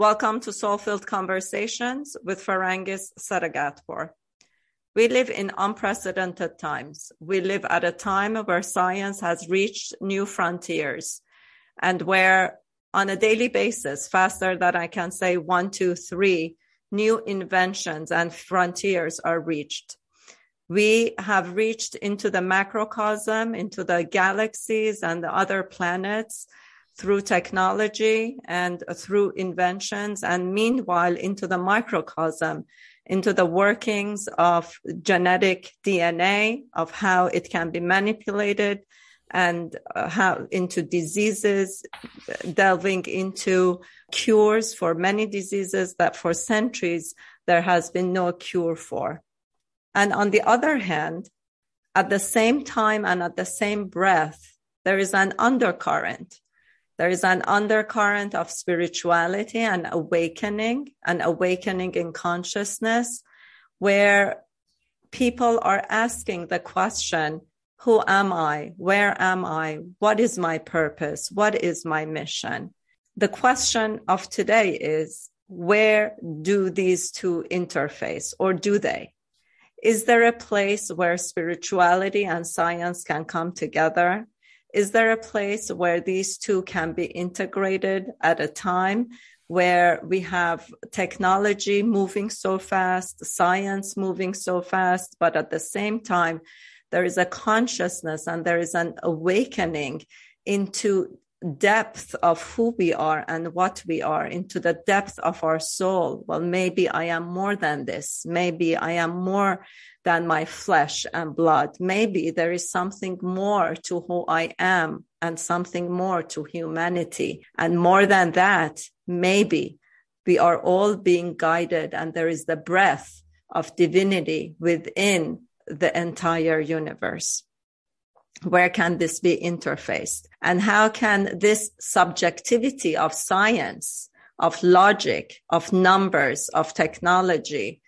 Welcome to Soulfilled Conversations with Farangis Saragatpour. We live in unprecedented times. We live at a time where science has reached new frontiers and where on a daily basis, faster than I can say one, two, three, new inventions and frontiers are reached. We have reached into the macrocosm, into the galaxies and the other planets through technology and through inventions, and meanwhile into the microcosm, into the workings of genetic DNA, of how it can be manipulated, and uh, how into diseases, delving into cures for many diseases that for centuries there has been no cure for. And on the other hand, at the same time and at the same breath, there is an undercurrent there is an undercurrent of spirituality and awakening, an awakening in consciousness where people are asking the question, who am I? Where am I? What is my purpose? What is my mission? The question of today is, where do these two interface or do they? Is there a place where spirituality and science can come together? Is there a place where these two can be integrated at a time where we have technology moving so fast, science moving so fast, but at the same time, there is a consciousness and there is an awakening into depth of who we are and what we are into the depth of our soul. Well, maybe I am more than this. Maybe I am more than my flesh and blood. Maybe there is something more to who I am and something more to humanity. And more than that, maybe we are all being guided and there is the breath of divinity within the entire universe. Where can this be interfaced? And how can this subjectivity of science, of logic, of numbers, of technology,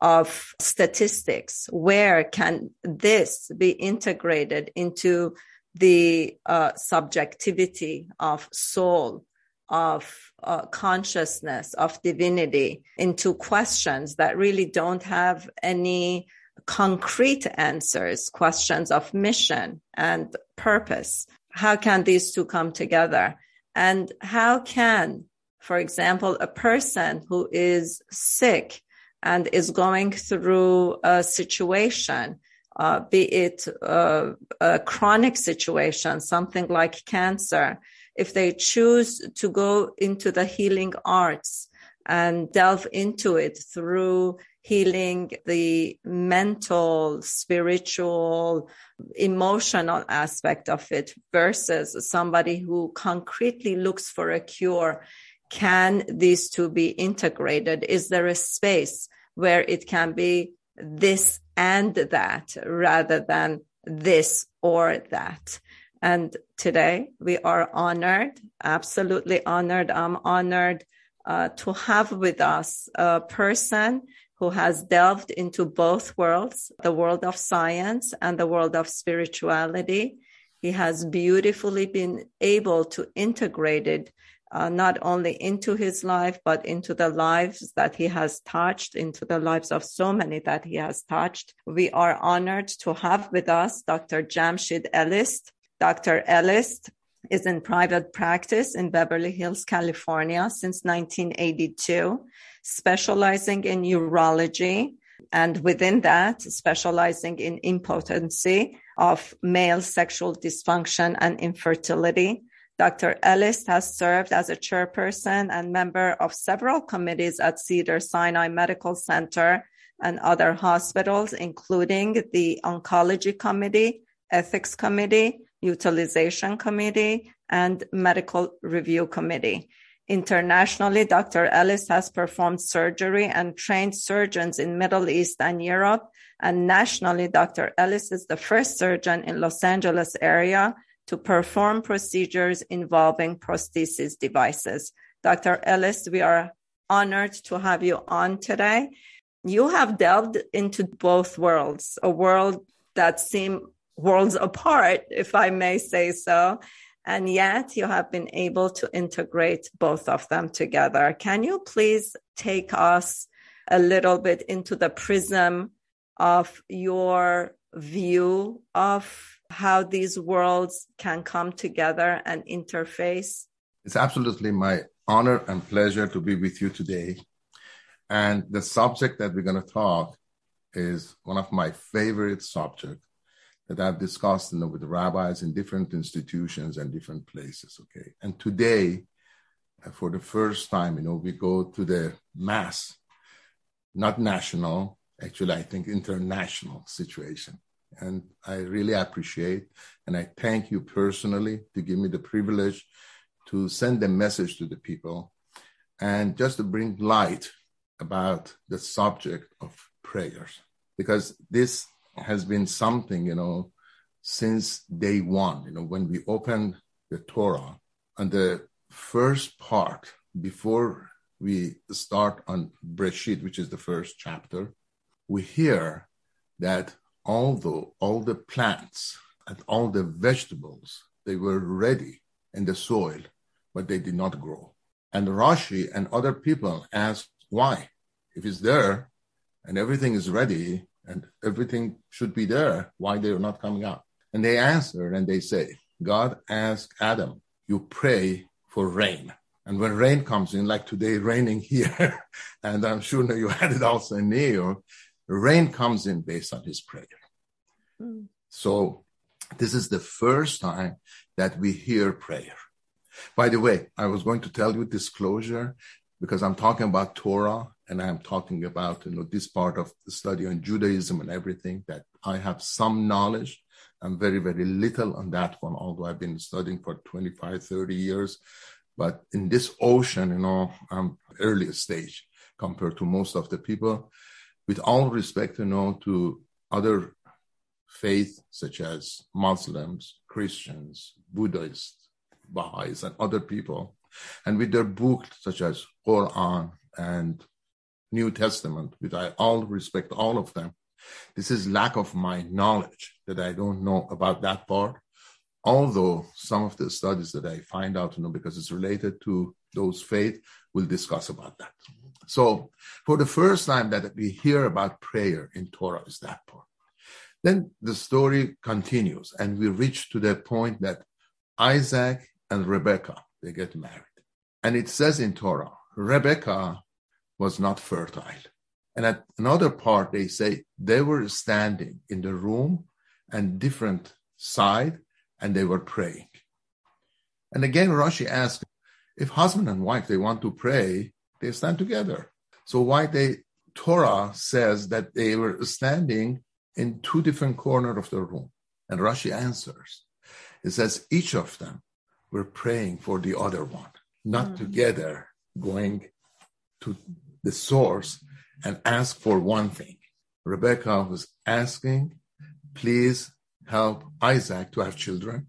of statistics, where can this be integrated into the uh, subjectivity of soul, of uh, consciousness, of divinity, into questions that really don't have any concrete answers, questions of mission and purpose. How can these two come together? And how can, for example, a person who is sick and is going through a situation, uh, be it uh, a chronic situation, something like cancer, if they choose to go into the healing arts and delve into it through healing the mental, spiritual, emotional aspect of it versus somebody who concretely looks for a cure. Can these two be integrated? Is there a space where it can be this and that rather than this or that? And today we are honored, absolutely honored. I'm honored uh, to have with us a person who has delved into both worlds, the world of science and the world of spirituality. He has beautifully been able to integrate it uh, not only into his life, but into the lives that he has touched, into the lives of so many that he has touched. We are honored to have with us Dr. Jamshid Elist. Dr. Elist is in private practice in Beverly Hills, California since 1982 specializing in urology and within that, specializing in impotency of male sexual dysfunction and infertility. Dr. Elist has served as a chairperson and member of several committees at Cedar Sinai Medical Center and other hospitals, including the Oncology Committee, Ethics Committee, Utilization Committee, and Medical Review Committee. Internationally, Dr. Elist has performed surgery and trained surgeons in the Middle East and Europe. And nationally, Dr. Elist is the first surgeon in Los Angeles area to perform procedures involving prosthesis devices. Dr. Elist, we are honored to have you on today. You have delved into both worlds, a world that seem worlds apart, if I may say so and yet you have been able to integrate both of them together. Can you please take us a little bit into the prism of your view of how these worlds can come together and interface? It's absolutely my honor and pleasure to be with you today. And the subject that we're going to talk is one of my favorite subjects that I've discussed you know, with rabbis in different institutions and different places. Okay. And today, uh, for the first time, you know, we go to the mass, not national, actually, I think international situation. And I really appreciate and I thank you personally to give me the privilege to send a message to the people. And just to bring light about the subject of prayers because this has been something you know since day one you know when we opened the torah and the first part before we start on Breshit, which is the first chapter, we hear that although all the plants and all the vegetables they were ready in the soil, but they did not grow. And Rashi and other people asked why, if it's there and everything is ready and everything should be there, why they are not coming out? And they answer and they say, God asked Adam, you pray for rain. And when rain comes in, like today raining here, and I'm sure you had it also in New York, rain comes in based on his prayer. Mm. So this is the first time that we hear prayer. By the way, I was going to tell you disclosure because I'm talking about Torah and I'm talking about you know this part of the study on Judaism and everything that I have some knowledge. I'm very, very little on that one, although I've been studying for 25, 30 years. But in this ocean, you know, I'm earlier stage compared to most of the people. With all respect, you know, to other faiths such as Muslims, Christians, Buddhists, Baha'is, and other people, and with their books such as Quran and New Testament, with I all respect all of them. This is lack of my knowledge that I don't know about that part. Although some of the studies that I find out, you know, because it's related to those faith, we'll discuss about that. So for the first time that we hear about prayer in Torah is that part. Then the story continues, and we reach to the point that Isaac and Rebecca they get married, and it says in Torah, Rebecca was not fertile, and at another part they say they were standing in the room and different side, and they were praying. And again, Rashi asks, if husband and wife they want to pray, they stand together. So why they Torah says that they were standing in two different corners of the room. And Rashi answers. It says each of them were praying for the other one, not mm-hmm. together going to the source and ask for one thing. Rebecca was asking, please help Isaac to have children.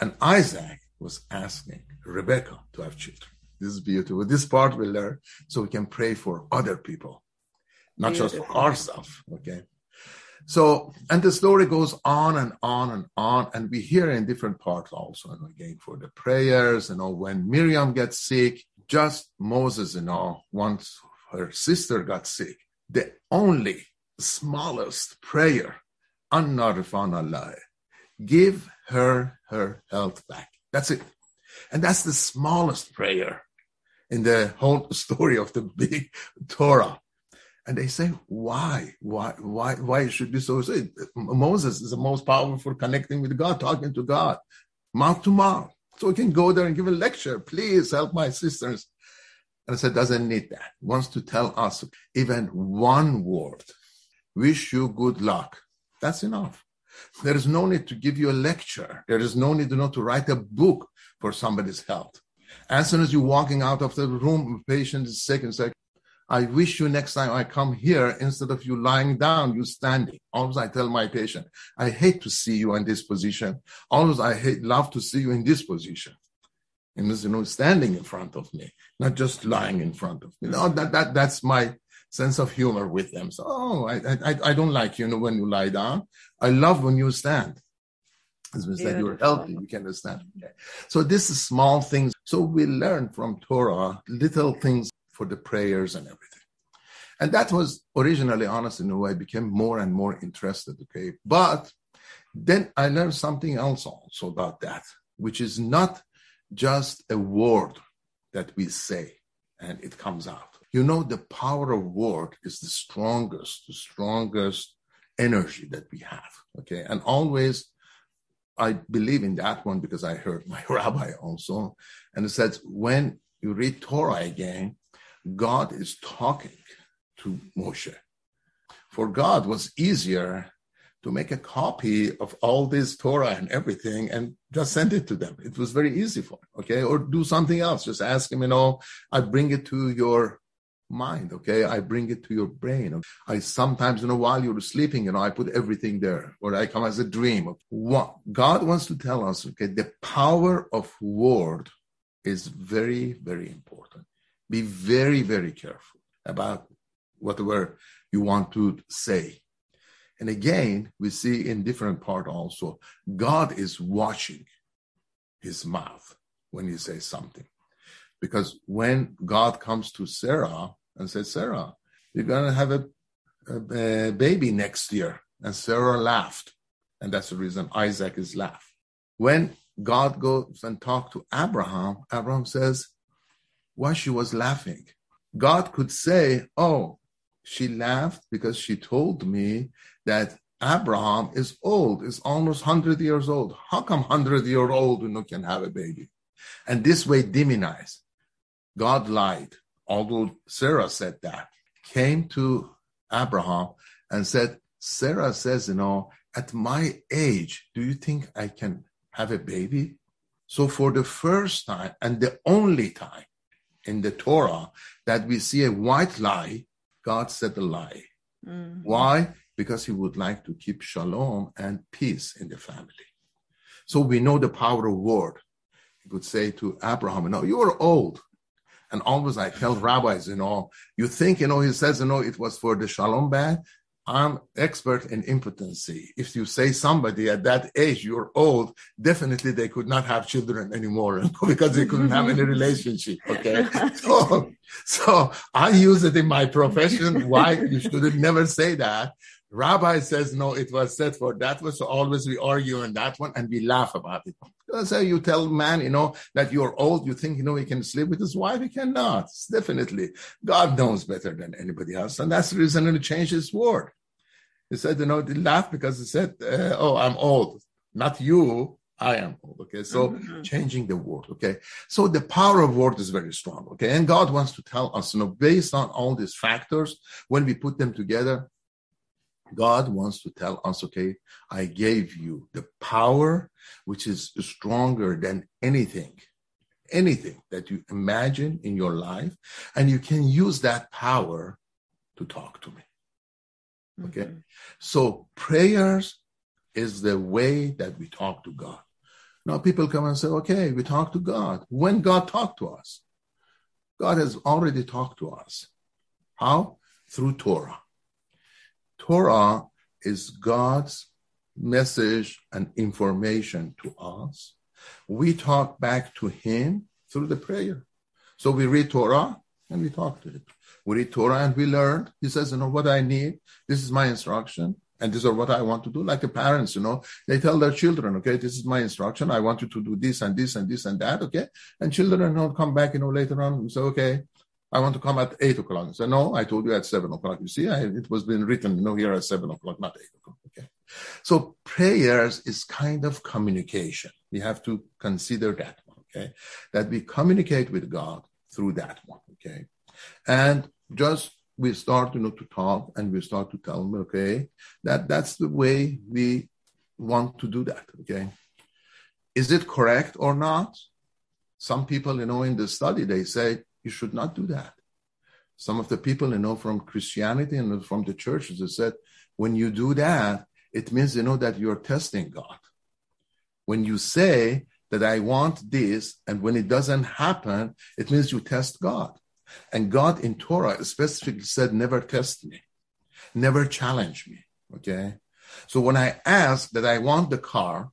And Isaac was asking Rebecca to have children. This is beautiful. This part we learn so we can pray for other people, not beautiful. just for ourselves. Okay. So, and the story goes on and on and on, and we hear in different parts also, and again for the prayers, you know, when Miriam gets sick, just Moses, you know, once her sister got sick, the only smallest prayer, Allah, give her her health back. That's it. And that's the smallest prayer in the whole story of the big Torah. And they say, why? Why? Why? Why it should be so? Moses is the most powerful connecting with God, talking to God, mouth to mouth. So we can go there and give a lecture. Please help my sisters. And I said, doesn't need that. Wants to tell us even one word. Wish you good luck. That's enough. There is no need to give you a lecture. There is no need to know to write a book for somebody's health. As soon as you're walking out of the room, patient is sick and say, I wish you next time I come here, instead of you lying down, you standing. Always I tell my patient, I hate to see you in this position. Always I hate, love to see you in this position. And you know, standing in front of me, not just lying in front of me. No, that, that, that's my sense of humor with them. So, oh, I, I, I don't like you know, when you lie down. I love when you stand. It means that you're healthy. You can understand. Okay. So this is small things. So we learn from Torah little things for the prayers and everything. And that was originally, honest in a way, I became more and more interested. Okay. But then I learned something else also about that, which is not just a word that we say and it comes out. You know, the power of word is the strongest, the strongest energy that we have. Okay. And always I believe in that one because I heard my rabbi also. And it says, when you read Torah again, God is talking to Moshe. For God was easier to make a copy of all this Torah and everything and just send it to them. It was very easy for him, okay? Or do something else. Just ask him, you know, I bring it to your mind, okay? I bring it to your brain. I sometimes, you know, while you're sleeping, you know, I put everything there, or I come as a dream. What God wants to tell us, okay, the power of word is very, very important. Be very, very careful about whatever you want to say. And again, we see in different part also, God is watching his mouth when you say something. Because when God comes to Sarah and says, Sarah, you're going to have a, a, a, baby next year. And Sarah laughed. And that's the reason Isaac is laughed. When God goes and talks to Abraham, Abraham says, why she was laughing. God could say, oh, she laughed because she told me that Abraham is old, is almost 100 years old. How come 100 year old you know, can have a baby? And this way demonize. God lied although Sarah said that, came to Abraham and said, Sarah says, you know, at my age, do you think I can have a baby? So for the first time and the only time in the Torah that we see a white lie, God said a lie. Mm-hmm. Why? Because he would like to keep shalom and peace in the family. So we know the power of word. He could say to Abraham, no, you are old. And always I tell rabbis, you know, you think, you know, he says, you know, it was for the shalom bayit. I'm expert in impotency. If you say somebody at that age, you're old, definitely they could not have children anymore because they couldn't have any relationship. Okay. so, so I use it in my profession. Why you should never say that Rabbi says, no, it was said for that was so always we argue on that one and we laugh about it. So you tell man, you know, that you're old, you think, you know, he can sleep with his wife. He cannot. It's Definitely. God knows better than anybody else. And that's the reason he changed his word. He said, you know, he laughed because he said, uh, oh, I'm old. Not you. I am old. Okay. So mm-hmm. changing the word. Okay. So the power of word is very strong. Okay. And God wants to tell us, you know, based on all these factors, when we put them together, God wants to tell us, okay, I gave you the power which is stronger than anything, anything that you imagine in your life, and you can use that power to talk to me. Okay. Mm-hmm. So prayers is the way that we talk to God. Now people come and say, okay, we talk to God. When God talked to us, God has already talked to us. How? Through Torah. Torah is God's message and information to us. We talk back to Him through the prayer. So we read Torah and we talk to Him. We read Torah and we learn. He says, you know, what I need, this is my instruction, and this is what I want to do. Like the parents, you know, they tell their children, okay, this is my instruction. I want you to do this and this and this and that, okay? And children don't come back, you know, later on and say, okay, I want to come at eight o'clock. I said, no, I told you at seven o'clock. You see, I, it was been written, no, here at seven o'clock, not eight o'clock. Okay. So prayers is kind of communication. We have to consider that one. Okay. That we communicate with God through that one. Okay. And just we start, you know, to talk and we start to tell them, okay, that that's the way we want to do that. Okay. Is it correct or not? Some people, you know, in the study, they say you should not do that. Some of the people, you know, from Christianity and from the churches have said, when you do that, it means, you know, that you're testing God. When you say that I want this, and when it doesn't happen, it means you test God. And God in Torah specifically said, never test me, never challenge me. Okay. So when I ask that I want the car,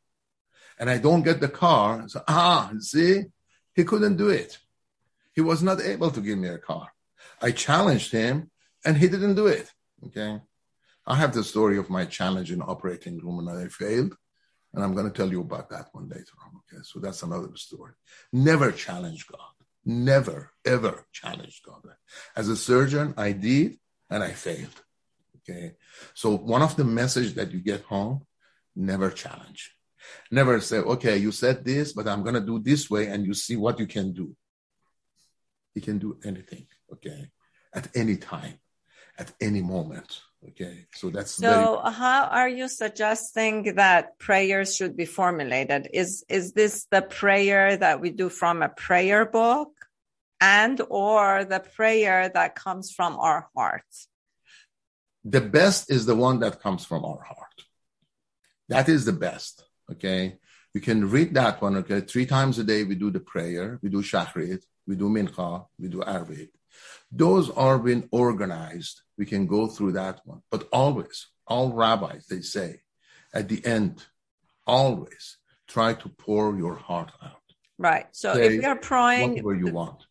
and I don't get the car, so ah, see, he couldn't do it. He was not able to give me a car. I challenged him and he didn't do it. Okay. I have the story of my challenge in operating room and I failed. And I'm going to tell you about that one later on. Okay. So that's another story. Never challenge God. Never, ever challenge God. As a surgeon, I did and I failed. Okay. So one of the message that you get home, never challenge. Never say, okay, you said this, but I'm going to do this way and you see what you can do. You can do anything. Okay. At any time, at any moment. Okay. So that's so very- how are you suggesting that prayers should be formulated? Is, is this the prayer that we do from a prayer book and or the prayer that comes from our heart? The best is the one that comes from our heart. That is the best. Okay. You can read that one. Okay. Three times a day, we do the prayer. We do shachrit. We do mincha. We do arvit. Those are being organized. We can go through that one. But always, all rabbis, they say, at the end, always try to pour your heart out. Right. So say if we are pouring whatever you want.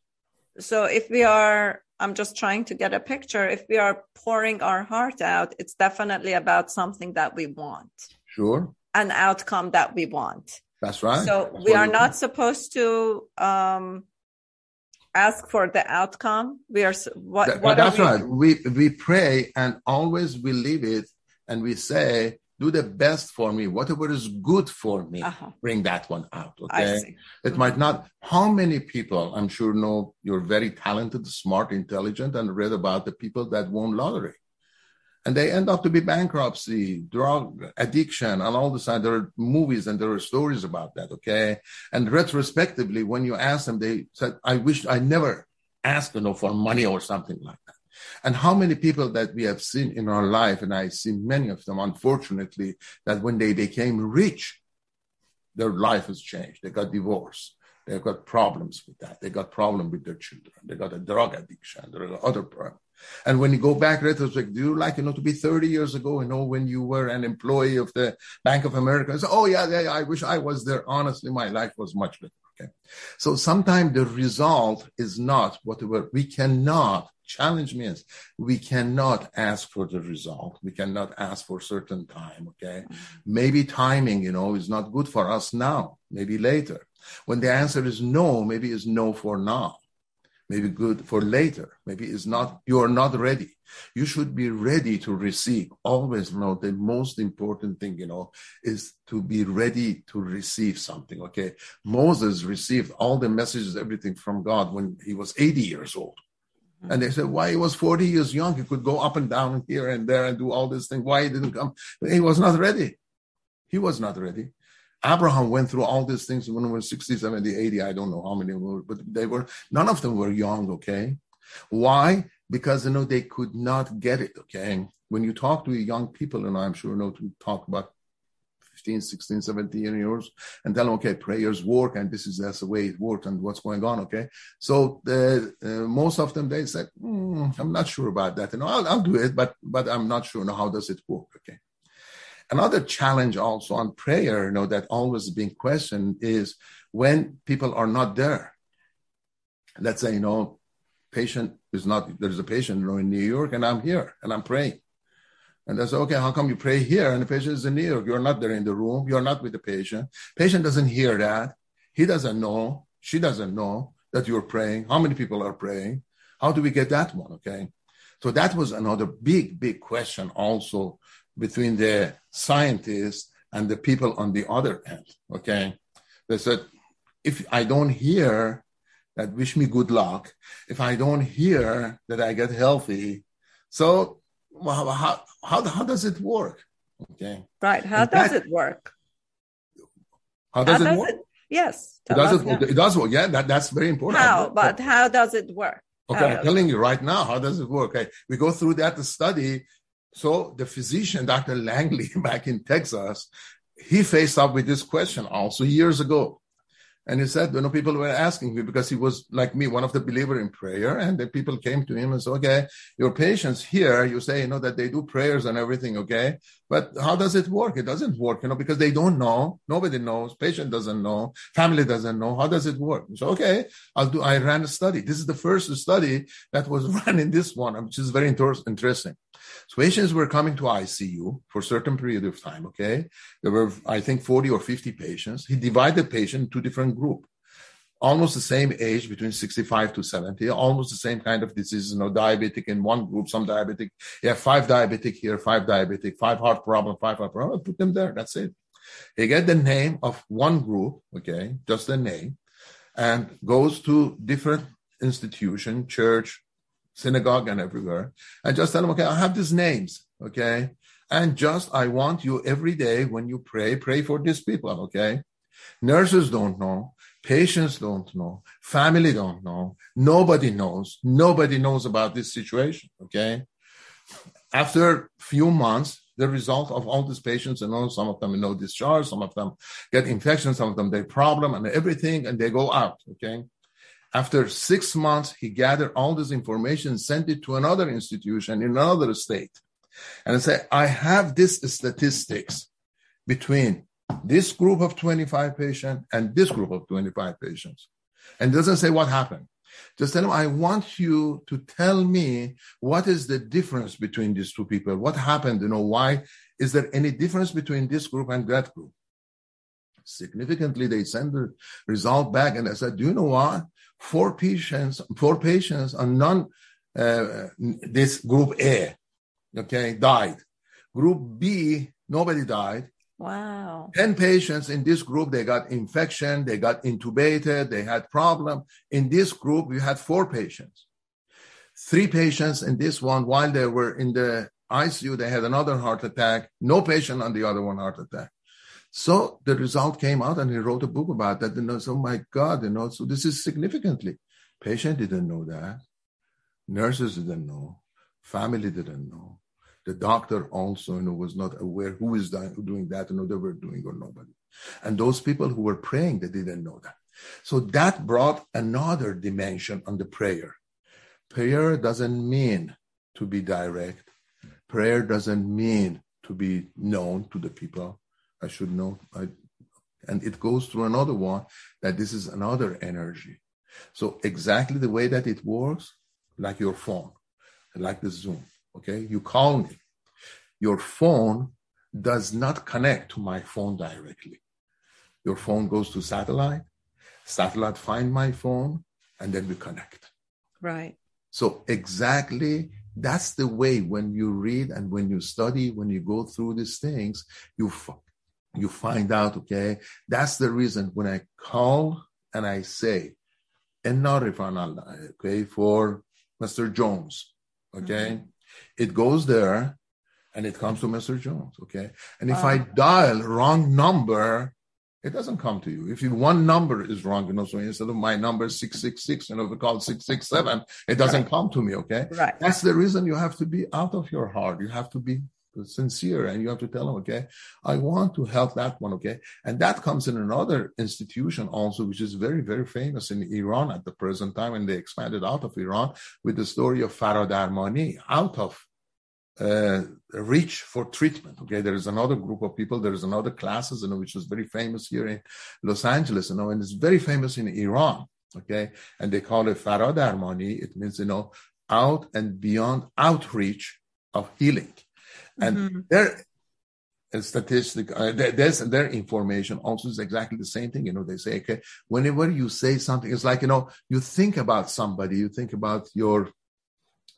So if we are, I'm just trying to get a picture. If we are pouring our heart out, it's definitely about something that we want. Sure. An outcome that we want. That's right. So That's we are not supposed to um, ask for the outcome. We are what? That, what that's we, right. We we pray and always we leave it and we say, "Do the best for me. Whatever is good for me, uh-huh. bring that one out." Okay. It mm-hmm. might not. How many people? I'm sure know you're very talented, smart, intelligent, and read about the people that won lottery and they end up to be bankruptcy, drug addiction, and all the time. There are movies and there are stories about that. Okay, and retrospectively, when you ask them, they said, "I wish I never asked you know for money or something like that." And how many people that we have seen in our life, and I see many of them, unfortunately, that when they became rich, their life has changed. They got divorced. They've got problems with that. They got problem with their children. They got a drug addiction. There are other problems. And when you go back retrospect, do you like, you know, to be 30 years ago, you know, when you were an employee of the Bank of America? Say, oh, yeah, yeah, I wish I was there. Honestly, my life was much better. Okay. So sometimes the result is not whatever we cannot challenge means we cannot ask for the result. We cannot ask for certain time. Okay. Mm-hmm. Maybe timing, you know, is not good for us now, maybe later. When the answer is no, maybe it's no for now maybe good for later. Maybe it's not, you are not ready. You should be ready to receive. Always know the most important thing, you know, is to be ready to receive something. Okay. Moses received all the messages, everything from God when he was 80 years old. Mm-hmm. And they said, why he was 40 years young. He could go up and down here and there and do all this thing. Why he didn't come? He was not ready. He was not ready. Abraham went through all these things when he was 60, 70, 80. I don't know how many were, but they were, none of them were young, okay? Why? Because, you know, they could not get it, okay? When you talk to young people, and I'm sure you know to talk about 15, 16, 17 years and tell them, okay, prayers work and this is that's the way it works and what's going on, okay? So the, uh, most of them, they said, mm, I'm not sure about that. You know, I'll, I'll do it, but, but I'm not sure. How does it work, okay? Another challenge also on prayer, you know, that always being questioned is when people are not there. Let's say, you know, patient is not, there's a patient you know, in New York and I'm here and I'm praying. And they say, okay, how come you pray here and the patient is in New York? You're not there in the room. You're not with the patient. Patient doesn't hear that. He doesn't know. She doesn't know that you're praying. How many people are praying? How do we get that one? Okay. So that was another big, big question also between the scientists and the people on the other end. Okay. They said, if I don't hear that wish me good luck, if I don't hear that I get healthy, so well, how, how, how does it work? Okay. Right. How does it work? How does, how it, does work? it Yes. It does, it, it does work. Yeah, that, that's very important. How? But how does it work? Okay, I'm telling you right now, how does it work? Okay, we go through that study so the physician, Dr. Langley, back in Texas, he faced up with this question also years ago. And he said, you know, people were asking me because he was like me, one of the believer in prayer. And the people came to him and said, okay, your patients here, you say, you know, that they do prayers and everything. Okay. But how does it work? It doesn't work, you know, because they don't know. Nobody knows. Patient doesn't know. Family doesn't know. How does it work? So, okay, I'll do, I ran a study. This is the first study that was run in this one, which is very inter- interesting. So patients were coming to ICU for a certain period of time. Okay. There were, I think, 40 or 50 patients. He divided patient into different group almost the same age between 65 to 70 almost the same kind of diseases you know diabetic in one group some diabetic yeah five diabetic here five diabetic five heart problem five heart problem put them there that's it he get the name of one group okay just the name and goes to different institution church synagogue and everywhere and just tell them okay i have these names okay and just i want you every day when you pray pray for these people okay nurses don't know Patients don't know. Family don't know. Nobody knows. Nobody knows about this situation. Okay. After few months, the result of all these patients, you know, some of them no discharge, some of them get infections, some of them they problem and everything, and they go out. Okay. After six months, he gathered all this information, sent it to another institution in another state, and said, I have this statistics between this group of 25 patients and this group of 25 patients. And doesn't say what happened. Just tell them, I want you to tell me what is the difference between these two people? What happened? You know, why? Is there any difference between this group and that group? Significantly, they send the result back and they said, do you know what? Four patients, four patients on non, uh, this group A, okay, died. Group B, nobody died. Wow. 10 patients in this group, they got infection, they got intubated, they had problem. In this group, we had four patients. Three patients in this one, while they were in the ICU, they had another heart attack. No patient on the other one heart attack. So the result came out and he wrote a book about that. And I said, oh my God, you know, so this is significantly. Patient didn't know that. Nurses didn't know. Family didn't know. The doctor also you know, was not aware who is doing that and what they were doing or nobody. And those people who were praying, they didn't know that. So that brought another dimension on the prayer. Prayer doesn't mean to be direct. Prayer doesn't mean to be known to the people. I should know. I, and it goes through another one that this is another energy. So exactly the way that it works, like your phone, like the Zoom. Okay, you call me. Your phone does not connect to my phone directly. Your phone goes to satellite. Satellite find my phone, and then we connect. Right. So exactly that's the way when you read and when you study, when you go through these things, you you find out. Okay, that's the reason when I call and I say, El na refa na la, okay, for Mr. Jones. Okay, mm-hmm. It goes there and it comes to Mr. Jones. Okay. And if I dial wrong number, it doesn't come to you. If you, one number is wrong, you know, so instead of my number 666, you know, we call 667, it doesn't right. come to me. Okay. Right. That's the reason you have to be out of your heart. You have to be sincere and you have to tell them, okay, I want to help that one. Okay. And that comes in another institution also, which is very, very famous in Iran at the present time. And they expanded out of Iran with the story of Faradarmani out of uh, reach for treatment. Okay, there is another group of people. There is another classes, you know, which is very famous here in Los Angeles, you know, and it's very famous in Iran. Okay, and they call it Faradarmani. It means you know out and beyond outreach of healing and mm-hmm. their statistic uh, there's their information also is exactly the same thing. You know they say okay whenever you say something it's like you know you think about somebody you think about your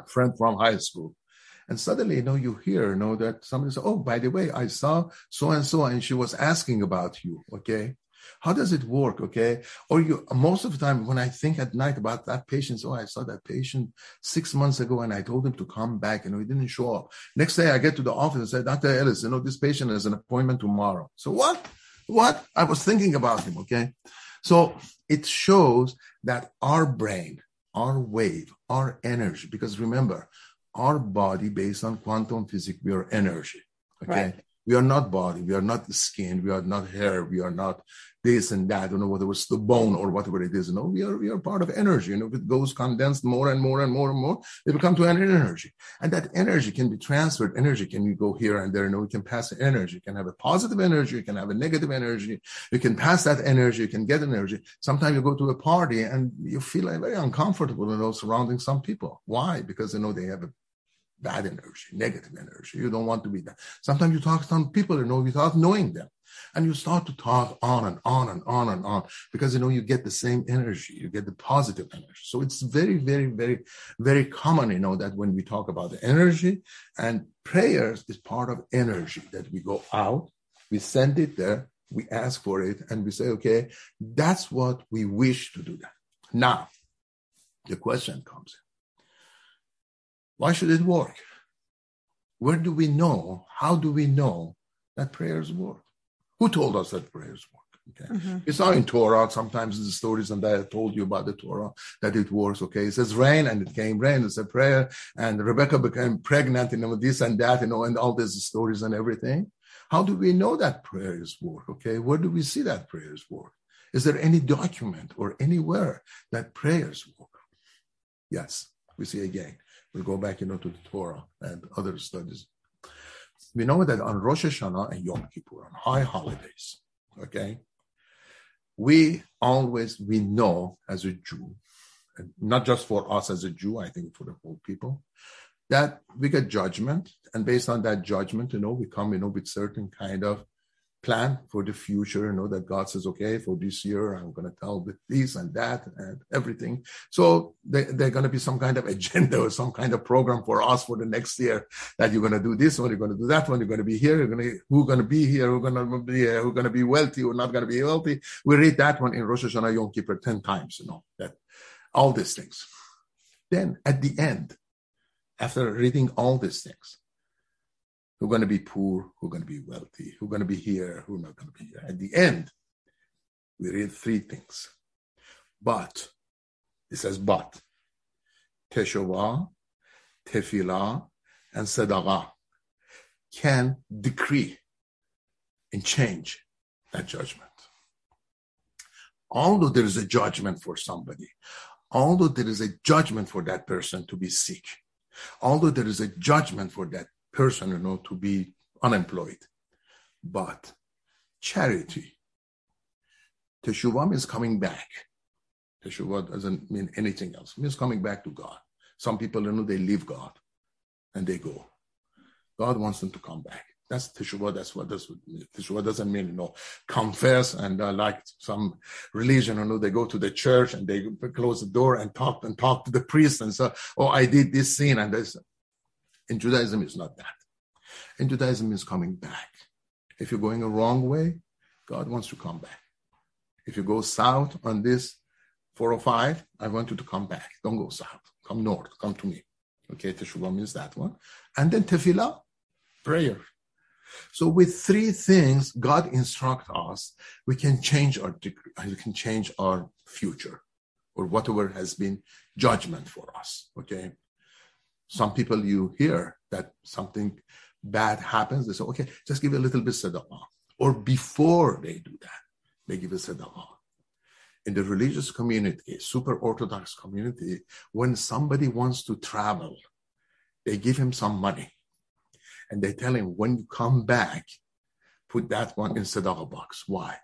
friend from high school. And suddenly you know you hear you know that somebody says oh by the way i saw so and so and she was asking about you okay how does it work? Okay. Or you, most of the time when I think at night about that patient, oh, I saw that patient six months ago and I told him to come back and he didn't show up. Next day I get to the office and say, Dr. Elist, you know, this patient has an appointment tomorrow. So what? What? I was thinking about him. Okay. So it shows that our brain, our wave, our energy, because remember, our body based on quantum physics, we are energy. Okay. Right We are not body. We are not skin. We are not hair. We are not this and that. You know, whether it's the bone or whatever it is. You know, we are we are part of energy. You know, if it goes condensed more and more and more and more, it become to an energy, and that energy can be transferred. Energy can you go here and there. You know, we can pass energy. You can have a positive energy. You can have a negative energy. You can pass that energy. You can get energy. Sometimes you go to a party and you feel like very uncomfortable. You know, surrounding some people. Why? Because you know they have a bad energy, negative energy. You don't want to be that. Sometimes you talk to some people, you know, without knowing them. And you start to talk on and on and on and on because you know you get the same energy, you get the positive energy. So it's very, very, very, very common, you know, that when we talk about the energy and prayers is part of energy that we go out, we send it there, we ask for it, and we say, okay, that's what we wish to do that. Now, the question comes in why should it work? Where do we know? How do we know that prayers work? Who told us that prayers work? Okay. Mm-hmm. It's not in Torah. Sometimes the stories and I told you about the Torah that it works. Okay. It says rain and it came rain. It's a prayer and Rebecca became pregnant, you know, this and that, you know, and all these stories and everything. How do we know that prayers work? Okay. Where do we see that prayers work? Is there any document or anywhere that prayers work? Yes, we see again. We go back, you know, to the Torah and other studies. We know that on Rosh Hashanah and Yom Kippur, on high holidays, okay, we always we know as a Jew, and not just for us as a Jew, I think for the whole people, that we get judgment, and based on that judgment, you know, we come, you know, with certain kind of plan for the future, you know, that God says, okay, for this year, I'm going to tell this and that and everything. So they, they're going to be some kind of agenda or some kind of program for us for the next year that you're going to do this one, you're going to do that one, you're going to be here, you're going to, who's going to be here, who's going to be here, who's going to be wealthy, or not going to be wealthy. We read that one in Rosh Hashanah Yom Kippur 10 times, you know, that all these things. Then at the end, after reading all these things, who are going to be poor, who are going to be wealthy, who are going to be here, who are not going to be here. At the end, we read three things. But, it says but, Teshuvah, Tefillah, and Tzedakah can decree and change that judgment. Although there is a judgment for somebody, although there is a judgment for that person to be sick, although there is a judgment for that person, you know, to be unemployed. But charity, Teshuvah means coming back. Teshuvah doesn't mean anything else. It means coming back to God. Some people, you know, they leave God and they go. God wants them to come back. That's Teshuvah. That's what what Teshuvah doesn't mean, you know, confess and uh, like some religion, you know, they go to the church and they close the door and talk and talk to the priest and say, oh, I did this sin and this. In Judaism, it's not that. In Judaism, it's coming back. If you're going a wrong way, God wants to come back. If you go south on this 405, I want you to come back. Don't go south. Come north. Come to me. Okay, Teshuvah means that one. And then tefillah, prayer. So with three things, God instruct us, we can change our degree, we can change our future or whatever has been judgment for us. Okay some people you hear that something bad happens, they say, okay, just give a little bit tzedakah. Or before they do that, they give a tzedakah. In the religious community, super orthodox community, when somebody wants to travel, they give him some money. And they tell him, when you come back, put that one in tzedakah box. Why?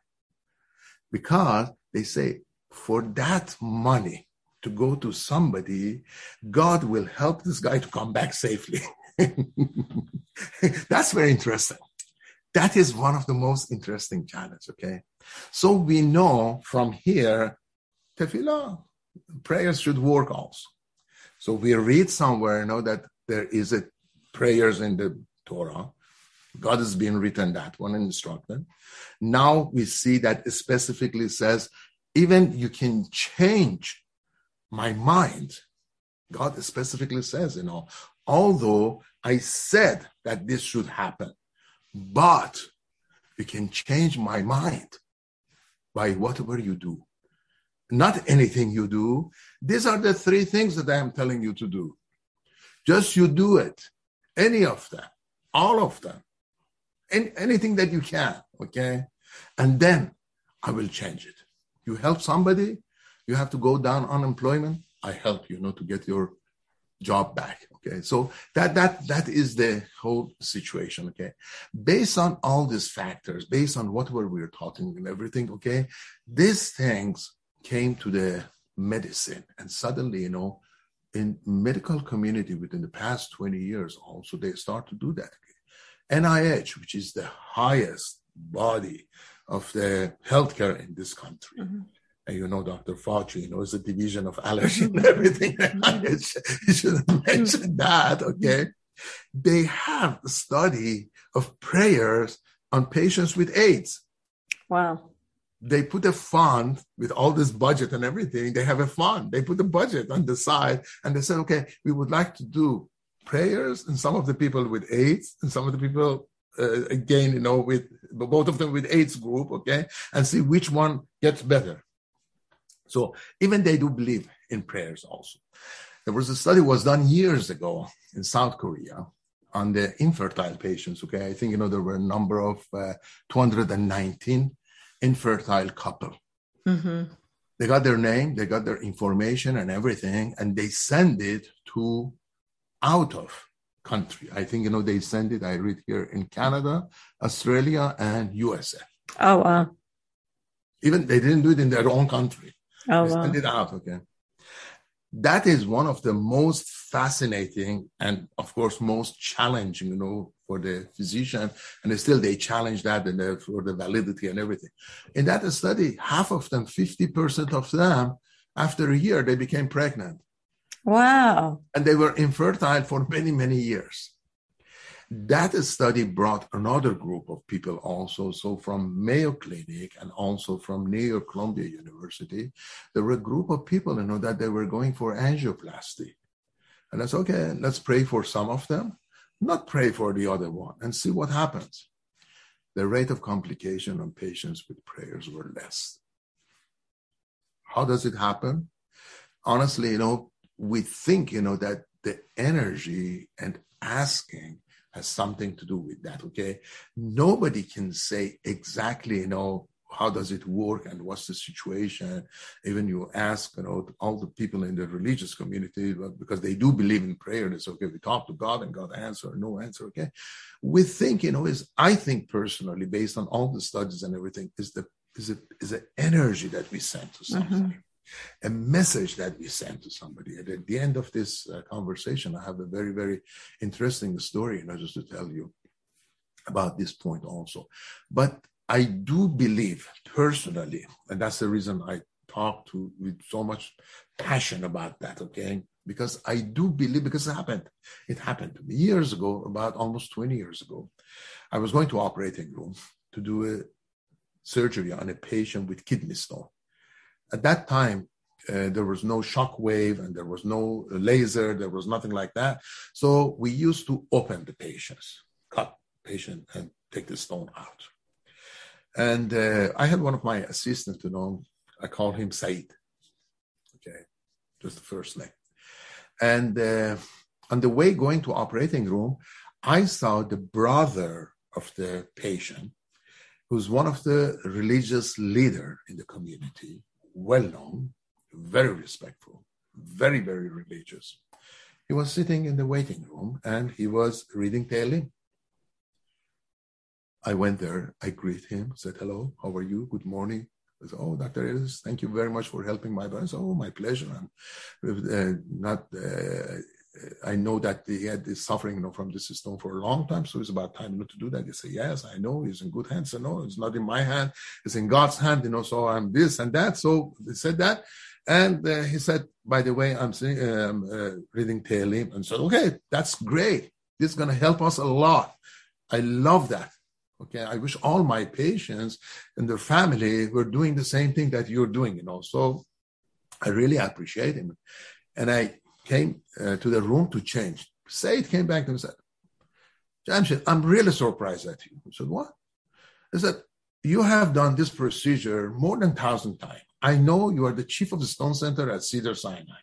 Because they say, for that money, to go to somebody, God will help this guy to come back safely. That's very interesting. That is one of the most interesting challenges, okay? So we know from here, tefillah, prayers should work also. So we read somewhere, you know, that there is a prayers in the Torah. God has been written that one and instructed. Now we see that it specifically says even you can change my mind. God specifically says, you know, although I said that this should happen, but you can change my mind by whatever you do. Not anything you do. These are the three things that I am telling you to do. Just you do it. Any of them, all of them. Any, anything that you can, okay? And then I will change it. You help somebody, you have to go down unemployment. I help you, you know, to get your job back. Okay. So that, that, that is the whole situation. Okay. Based on all these factors, based on what we were talking and everything. Okay. These things came to the medicine and suddenly, you know, in medical community within the past 20 years also they start to do that nih which is the highest body of the healthcare in this country mm-hmm. And you know dr fauci you know is a division of allergy and everything you shouldn't mention that okay they have a study of prayers on patients with aids wow they put a fund with all this budget and everything. They have a fund. They put a budget on the side and they said, okay, we would like to do prayers and some of the people with AIDS and some of the people uh, again, you know, with both of them with AIDS group, okay, and see which one gets better. So even they do believe in prayers also. There was a study was done years ago in South Korea on the infertile patients. Okay, I think you know there were a number of uh, 219 infertile couple. Mm-hmm. They got their name, they got their information and everything, and they send it to out of country. I think you know they send it. I read here in Canada, Australia, and USA. Oh wow! Even they didn't do it in their own country. Oh wow! Send it out. Okay that is one of the most fascinating and of course most challenging you know for the physician and still they challenge that and the, for the validity and everything in that study half of them 50% of them after a year they became pregnant wow and they were infertile for many many years that study brought another group of people also. So from Mayo Clinic and also from New York Columbia University, there were a group of people, you know, that they were going for angioplasty. And I said, okay, let's pray for some of them, not pray for the other one and see what happens. The rate of complication on patients with prayers were less. How does it happen? Honestly, you know, we think, you know, that the energy and asking has something to do with that. Okay. Nobody can say exactly, you know, how does it work and what's the situation. Even you ask, you know, all the people in the religious community, because they do believe in prayer, and it's okay, we talk to God and God answer, or no answer. Okay. We think, you know, is I think personally, based on all the studies and everything, is the is it is the energy that we send to something. Mm-hmm a message that we send to somebody. And at the end of this uh, conversation, I have a very, very interesting story, you know, just to tell you about this point also. But I do believe personally, and that's the reason I talk to with so much passion about that, okay? Because I do believe, because it happened. It happened to me years ago, about almost 20 years ago. I was going to operating room to do a surgery on a patient with kidney stone. At that time, uh, there was no shock wave and there was no laser, there was nothing like that. So we used to open the patients, cut patient and take the stone out. And uh, I had one of my assistants, you know, I call him Said. Okay, just the first name. And uh, on the way going to operating room, I saw the brother of the patient, who's one of the religious leader in the community, well known, very respectful, very, very religious. He was sitting in the waiting room and he was reading Tehillim. I went there, I greet him, said, Hello, how are you? Good morning. I said, Oh, Dr. Elist, thank you very much for helping my brother. Oh, my pleasure. I'm uh, not, uh, I know that he had this suffering you know, from this stone for a long time, so it's about time you know, to do that. He say, Yes, I know he's in good hands. So, no, it's not in my hand, it's in God's hand, you know, so I'm this and that. So they said that. And uh, he said, by the way, I'm um, uh, reading Tehillim. And said, okay, that's great. This is going to help us a lot. I love that. Okay. I wish all my patients and their family were doing the same thing that you're doing, you know. So I really appreciate him. And I came uh, to the room to change. Said came back and said, Jamshid, I'm really surprised at you. I said, what? He said, you have done this procedure more than thousand times. I know you are the chief of the Stone Center at Cedars-Sinai.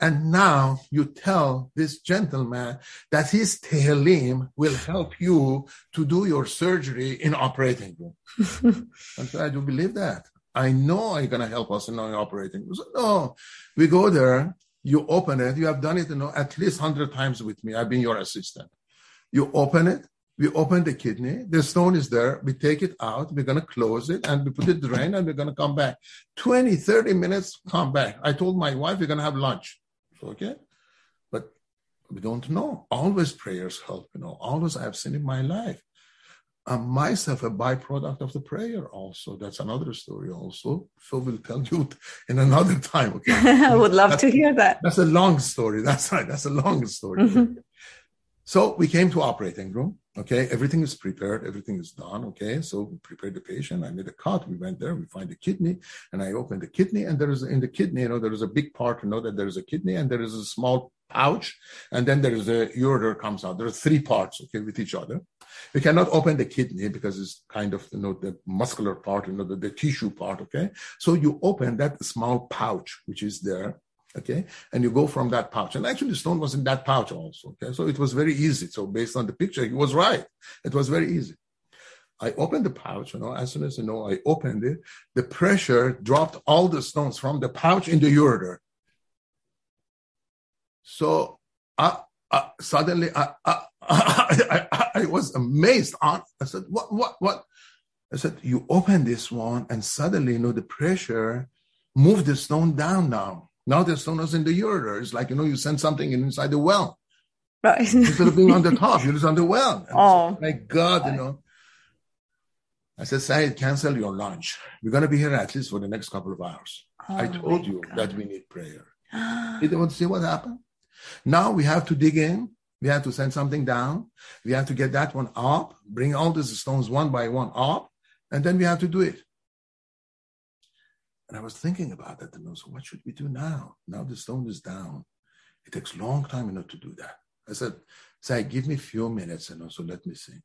And now you tell this gentleman that his Tehillim will help you to do your surgery in operating room. and so I do believe that. I know you're going to help us in the operating room. So, no, we go there, you open it. You have done it you know, at least 100 times with me. I've been your assistant. You open it, we open the kidney, the stone is there, we take it out, we're going to close it, and we put it drain, and we're going to come back. 20, 30 minutes, come back. I told my wife we're going to have lunch. Okay? But we don't know. Always prayers help, you know. Always I've seen in my life. I'm myself a byproduct of the prayer also. That's another story also. Phil will tell you in another time. Okay. I would love that's, to hear that. That's a long story. That's right. That's a long story. Mm-hmm. So we came to operating room. Okay, everything is prepared, everything is done. Okay, so we prepared the patient. I made a cut. We went there. We find the kidney, and I opened the kidney. And there is in the kidney, you know, there is a big part. You know that there is a kidney, and there is a small pouch, and then there is a ureter comes out. There are three parts. Okay, with each other. We cannot open the kidney because it's kind of you know the muscular part, you know, the, the tissue part. Okay, so you open that small pouch which is there Okay. And you go from that pouch. And actually, the stone was in that pouch also. Okay. So it was very easy. So based on the picture, he was right. It was very easy. I opened the pouch, you know, as soon as you know I opened it, the pressure dropped all the stones from the pouch in the ureter. So I, I suddenly I, I, I, I, was amazed. I said, what, what, what? I said, you open this one and suddenly, you know, the pressure moved the stone down now. Now the stone is in the ureter. It's like, you know, you send something inside the well. Right. Instead of being on the top, you're just on the well. And oh. My God, you know. I said, Said, cancel your lunch. We're going to be here at least for the next couple of hours. Oh, I told you God. that we need prayer. you don't want to see what happened? Now we have to dig in. We have to send something down. We have to get that one up, bring all these stones one by one up, and then we have to do it. And I was thinking about that, and I was, what should we do now? Now the stone is down. It takes a long time, know, to do that. I said, say, give me a few minutes, and also let me see.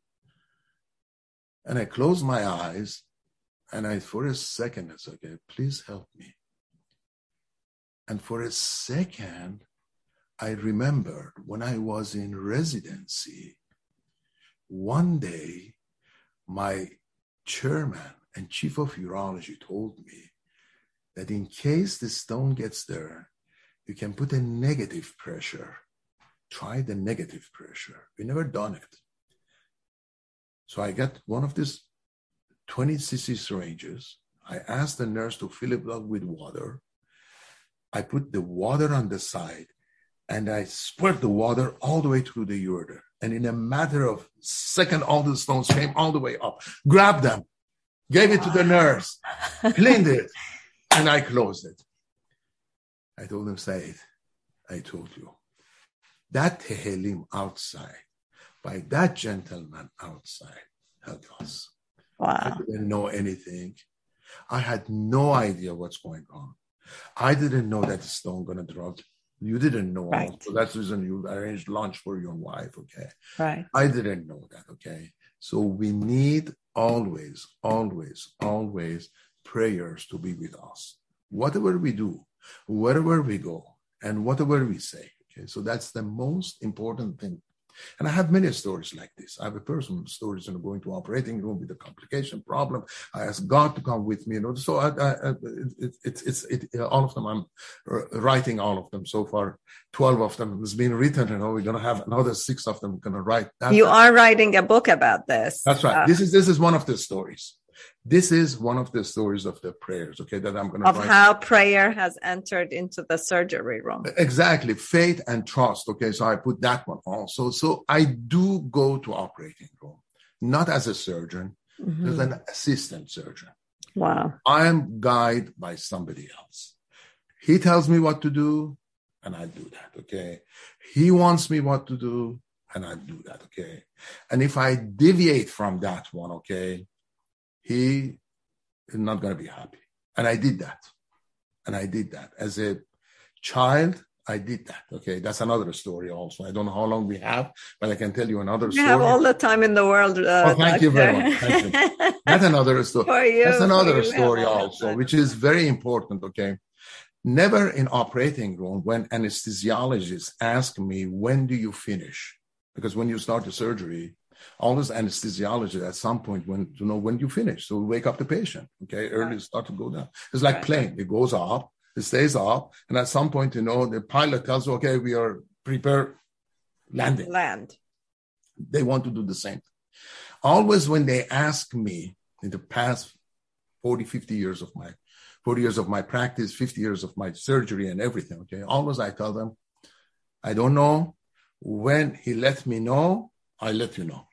And I closed my eyes, and I, for a second, I said, okay, please help me. And for a second, I remembered when I was in residency, one day, my chairman and chief of urology told me that in case the stone gets there, you can put a negative pressure. Try the negative pressure. We never done it. So I got one of these 20 cc syringes. I asked the nurse to fill it up with water. I put the water on the side and I squirt the water all the way through the ureter. And in a matter of second, all the stones came all the way up. Grabbed them, gave it to the nurse, cleaned it, and I closed it. I told him, Said, I told you. That Tehillim outside, by that gentleman outside, helped us. Wow. I didn't know anything. I had no idea what's going on. I didn't know that the stone gonna drop. You didn't know. Right. So that's the reason you arranged lunch for your wife. Okay. Right. I didn't know that. Okay. So we need always, always, always prayers to be with us. Whatever we do, wherever we go, and whatever we say. Okay, so that's the most important thing. And I have many stories like this. I have a personal stories, you know, going to operating room with a complication problem. I ask God to come with me, you know. So I, I, it, it, it's it, all of them. I'm writing all of them so far. Twelve of them has been written. You know, we're gonna have another six of them going to write. That, you are writing a book about this. That's right. Uh, this is this is one of the stories this is one of the stories of the prayers okay that i'm going to of write. how prayer has entered into the surgery room. Exactly. Faith and trust okay so i put that one also. So i do go to operating room not as a surgeon mm-hmm. as an assistant surgeon. Wow. I am guided by somebody else. He tells me what to do and i do that okay? He wants me what to do and i do that okay? And if i deviate from that one okay he is not going to be happy. And I did that. And I did that. As a child, I did that. Okay, that's another story also. I don't know how long we have, but I can tell you another you story. have all the time in the world. Uh, oh, thank doctor. you very much. Thank you. That's another story. For you, that's another story also, which is very important. Okay. Never in operating room when anesthesiologists ask me, when do you finish? Because when you start the surgery, always anesthesiologists at some point when to know when you finish. So we wake up the patient. Okay. Early start to go down. It's like plane. It goes up, it stays up. And at some point, you know, the pilot tells you, okay, we are prepare landing Land. they want to do the same. Always when they ask me in the past 40, 50 years of my 40 years of my practice, 50 years of my surgery and everything, okay, always I tell them, I don't know. When he let me know, I let you know.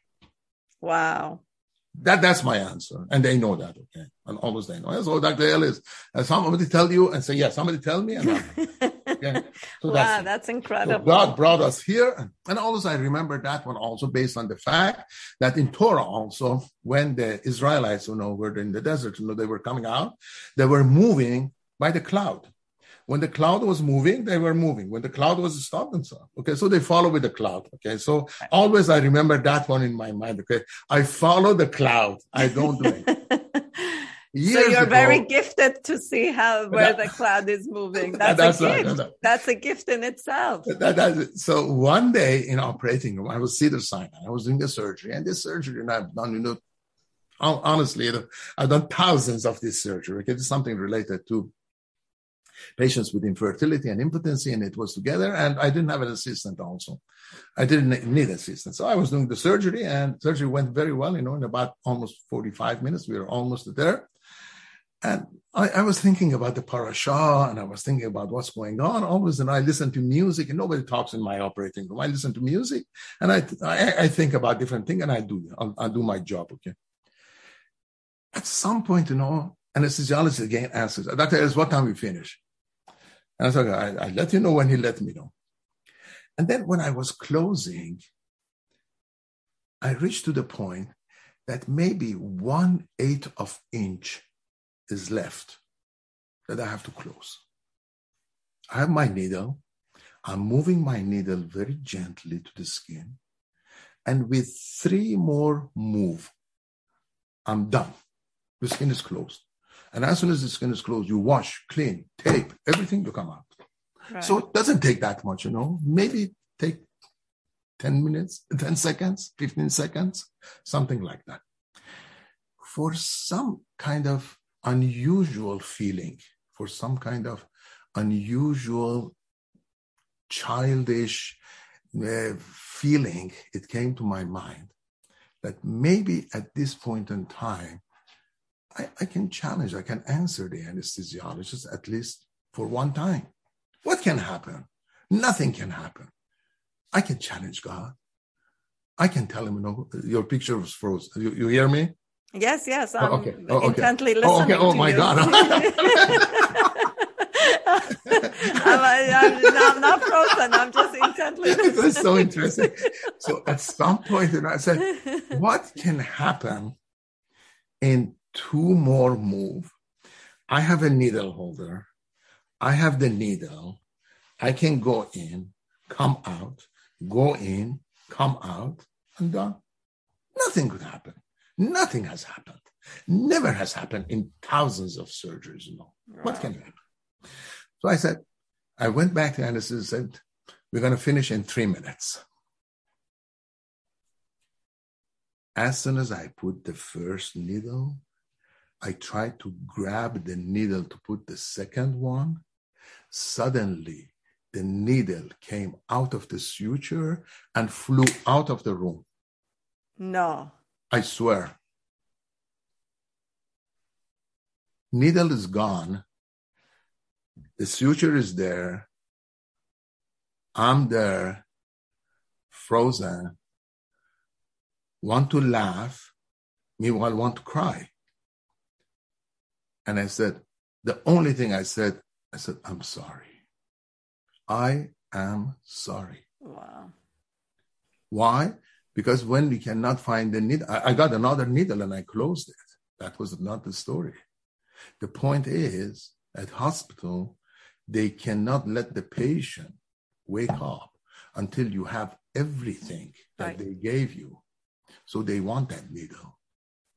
Wow. That that's my answer. And they know that, okay. And always they know. So oh, Dr. Elist, and somebody tell you and say, yeah, somebody tell me. And yeah. So wow, that's, that's so incredible. God brought us here. And, and always I remember that one also based on the fact that in Torah also, when the Israelites, you know, were in the desert, you know, they were coming out, they were moving by the cloud. When the cloud was moving, they were moving. When the cloud was stopped and so okay. So they follow with the cloud. Okay. So always I remember that one in my mind. Okay. I follow the cloud. I don't do it. so you're ago- very gifted to see how where That- the cloud is moving. That's, that's a right, gift. that's right. That's a gift in itself. That- that- so one day in operating room, I was Cedars-Sinai. I was doing the surgery, and this surgery, and I've done, you know, honestly, I've done thousands of this surgery. Okay, it's something related to patients with infertility and impotency, and it was together. And I didn't have an assistant also. I didn't need assistant, so I was doing the surgery, and surgery went very well. You know, in about almost forty-five minutes, we were almost there. And I, I was thinking about the parasha and I was thinking about what's going on. Always, and I listen to music, and nobody talks in my operating room. I listen to music, and I I, I think about different things, and I do I'll, i do my job. Okay. At some point, you know, anesthesiologist again asks, "Doctor, what time we finish?" And I said, I, I let you know when he let me know." And then when I was closing, I reached to the point that maybe one eighth of inch is left that I have to close. I have my needle. I'm moving my needle very gently to the skin. And with three more move, I'm done. The skin is closed. And as soon as the skin is closed, you wash, clean, tape, everything to come out. Right. So it doesn't take that much, you know. Maybe take 10 minutes, 10 seconds, 15 seconds, something like that. For some kind of unusual feeling, for some kind of unusual childish uh, feeling, it came to my mind that maybe at this point in time, I, I can challenge, I can answer the anesthesiologist at least for one time. What can happen? Nothing can happen. I can challenge God. I can tell him, you know, your picture was frozen. You, you hear me? yes, yes. Oh, I'm okay. Oh, okay. intently Oh, listening. okay. Oh, my you. God. I'm, I'm, I'm not frozen. I'm just intently it was listening. so interesting. So at some point, you know, I said, what can happen in two more move? I have a needle holder. I have the needle. I can go in, come out, go in, come out, and done. Nothing could happen. Nothing has happened. Never has happened in thousands of surgeries. You know what can happen? So I said, I went back to Anderson and said, we're going to finish in three minutes. As soon as I put the first needle, I tried to grab the needle to put the second one. Suddenly, the needle came out of the suture and flew out of the room. No. I swear. Needle is gone. The suture is there. I'm there, frozen, want to laugh, meanwhile want to cry. And I said, the only thing I said, I said, I'm sorry. I am sorry. Wow. Why? Because when we cannot find the needle, I, I got another needle and I closed it. That was not the story. The point is, at hospital, they cannot let the patient wake up until you have everything that Right. they gave you. So they want that needle.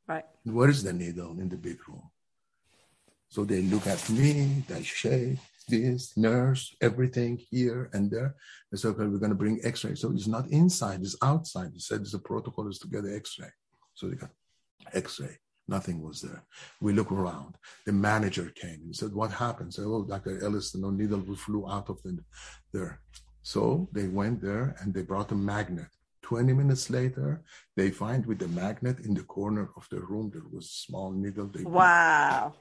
Right. Where is the needle in the big room? So they look at me, they shake, this, nurse, everything here and there. They said, okay, we're going to bring x-ray. So it's not inside, it's outside. He said the protocol is to get x-ray. So they got x-ray. Nothing was there. We look around. The manager came and said, what happened? Said, oh, Dr. Elist, no needle flew out of the, there. So they went there and they brought a magnet. 20 minutes later, they find with the magnet in the corner of the room, there was a small needle. They wow.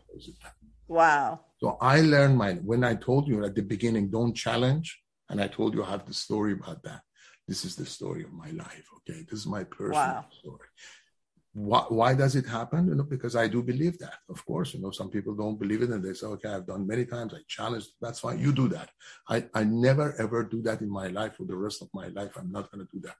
Wow. So I learned my, when I told you at the beginning, don't challenge, and I told you I have the story about that. This is the story of my life. Okay. This is my personal wow. story why, why does it happen? You know, because I do believe that. Of course, you know, some people don't believe it and they say, okay, I've done many times. I challenge. That's fine. You do that. I, I never ever do that in my life for the rest of my life. I'm not going to do that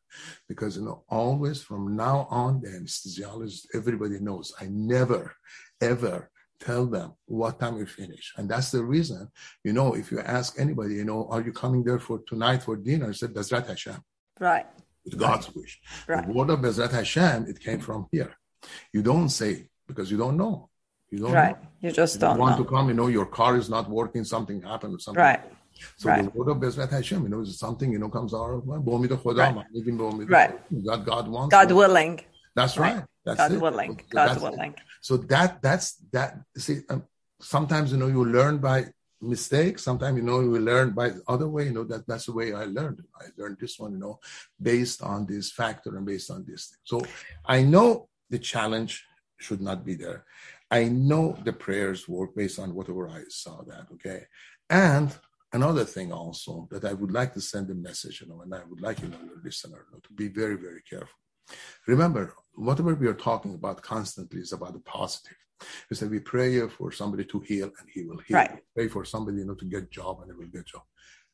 because, you know, always from now on, the anesthesiologist, everybody knows I never, ever tell them what time we finish. And that's the reason, you know, if you ask anybody, you know, are you coming there for tonight for dinner? I said, Bezrat Hashem. Right with God's wish. Right. The word of Bezrat Hashem, it came from here. You don't say because you don't know. You don't right. Know. You just don't you want know. to come, you know, your car is not working, something happened or something. Right. So right. the word of Bezrat Hashem, you know, is something, you know, comes out of right. right. God, God wants God willing. That's right. right. That's God it. willing. So God willing. It. So that that's that see um, sometimes you know you learn by mistakes. Sometimes, you know, we learn by the other way, you know, that that's the way I learned. I learned this one, you know, based on this factor and based on this thing. So I know the challenge should not be there. I know the prayers work based on whatever I saw that, okay? And another thing also that I would like to send a message, you know, and I would like, you know, your listener you know, to be very, very careful. Remember, whatever we are talking about constantly is about the positive. We say we pray for somebody to heal and he will heal. Right. Pray for somebody, you know, to get job and he will get job.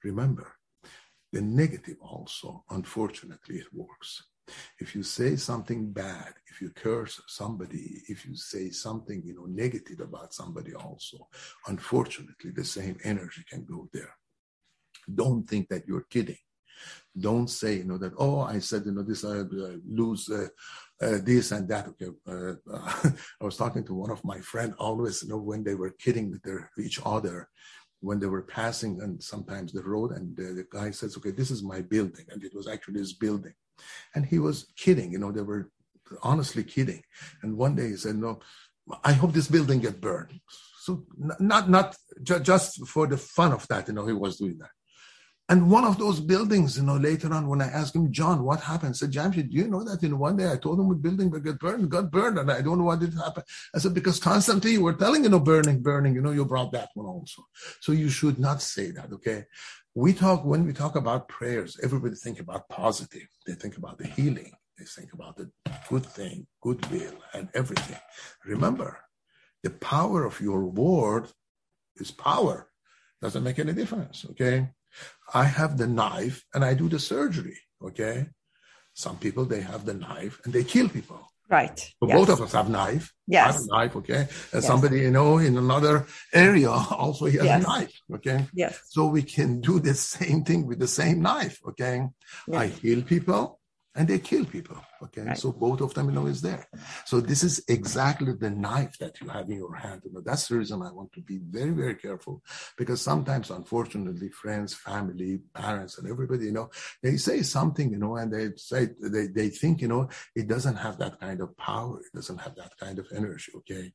Remember, the negative also, unfortunately, it works. If you say something bad, if you curse somebody, if you say something, you know, negative about somebody also, unfortunately, the same energy can go there. Don't think that you're kidding. Don't say, you know, that, oh, I said, you know, this, I uh, lose uh, uh, this and that. Okay. Uh, I was talking to one of my friend always, you know, when they were kidding with their, each other, when they were passing and sometimes the road and the, the guy says, okay, this is my building. And it was actually his building. And he was kidding, you know, they were honestly kidding. And one day he said, no, I hope this building get burned. So not, not just for the fun of that, you know, he was doing that. And one of those buildings, you know, later on when I asked him, John, what happened? I said, Jamshid, do you know that in one day I told him the building get burned, got burned, and I don't know what did happen. I said, because constantly you were telling, you know, burning, burning, you know, you brought that one also. So you should not say that, okay? We talk, when we talk about prayers, everybody think about positive. They think about the healing. They think about the good thing, goodwill, and everything. Remember, the power of your word is power. Doesn't make any difference, okay? I have the knife and I do the surgery. Okay. Some people they have the knife and they kill people. Right. So yes. both of us have knife. Yes. have a knife. Okay. And yes. somebody you know in another area also he has yes. a knife. Okay. Yes. So we can do the same thing with the same knife. Okay. I heal people and they kill people. Okay, right. so both of them, you know, is there. So this is exactly the knife that you have in your hand. You know, that's the reason I want to be very, very careful because sometimes, unfortunately, friends, family, parents, and everybody, you know, they say something, you know, and they say they they think, you know, it doesn't have that kind of power, it doesn't have that kind of energy. Okay,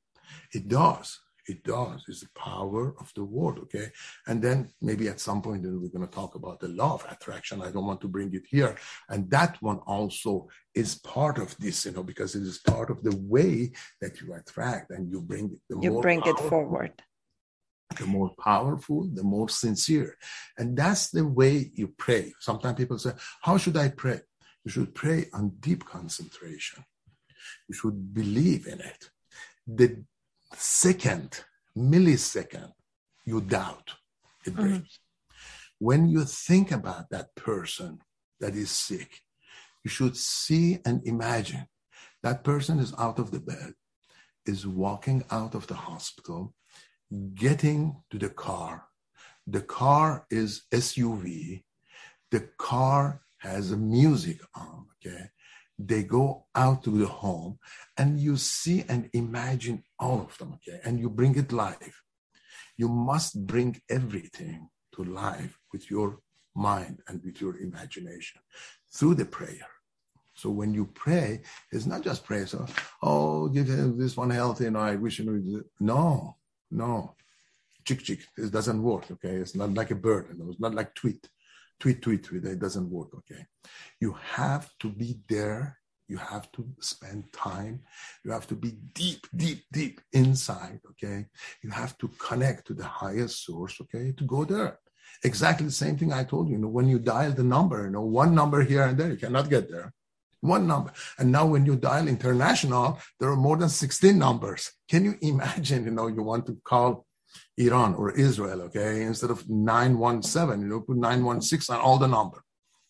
it does it does. It's the power of the word okay? And then maybe at some point we're going to talk about the law of attraction. I don't want to bring it here. And that one also is part of this you know because it is part of the way that you attract and you bring it the you bring it forward. the more powerful the more sincere. And that's the way you pray. Sometimes people say how should i pray? You should pray on deep concentration. You should believe in it. The second, millisecond, you doubt, it breaks. Mm-hmm. When you think about that person that is sick, you should see and imagine that person is out of the bed, is walking out of the hospital, getting to the car. The car is SUV. The car has a music on, okay? They go out to the home and you see and imagine all of them okay and you bring it live You must bring everything to life with your mind and with your imagination through the prayer. So when you pray, it's not just pray. So, oh, give this one healthy, and I wish you no, no, chick chick. It doesn't work. Okay, it's not like a bird. It's not like tweet, tweet, tweet, tweet. It doesn't work. Okay, you have to be there. You have to spend time. You have to be deep, deep, deep inside. Okay, you have to connect to the highest source. Okay, to go there. Exactly the same thing I told you. You know, when you dial the number, you know, one number here and there, you cannot get there one number. And now when you dial international, there are more than 16 numbers. Can you imagine, you know, you want to call Iran or Israel, okay, instead of 917, you know, put 916 on all the number.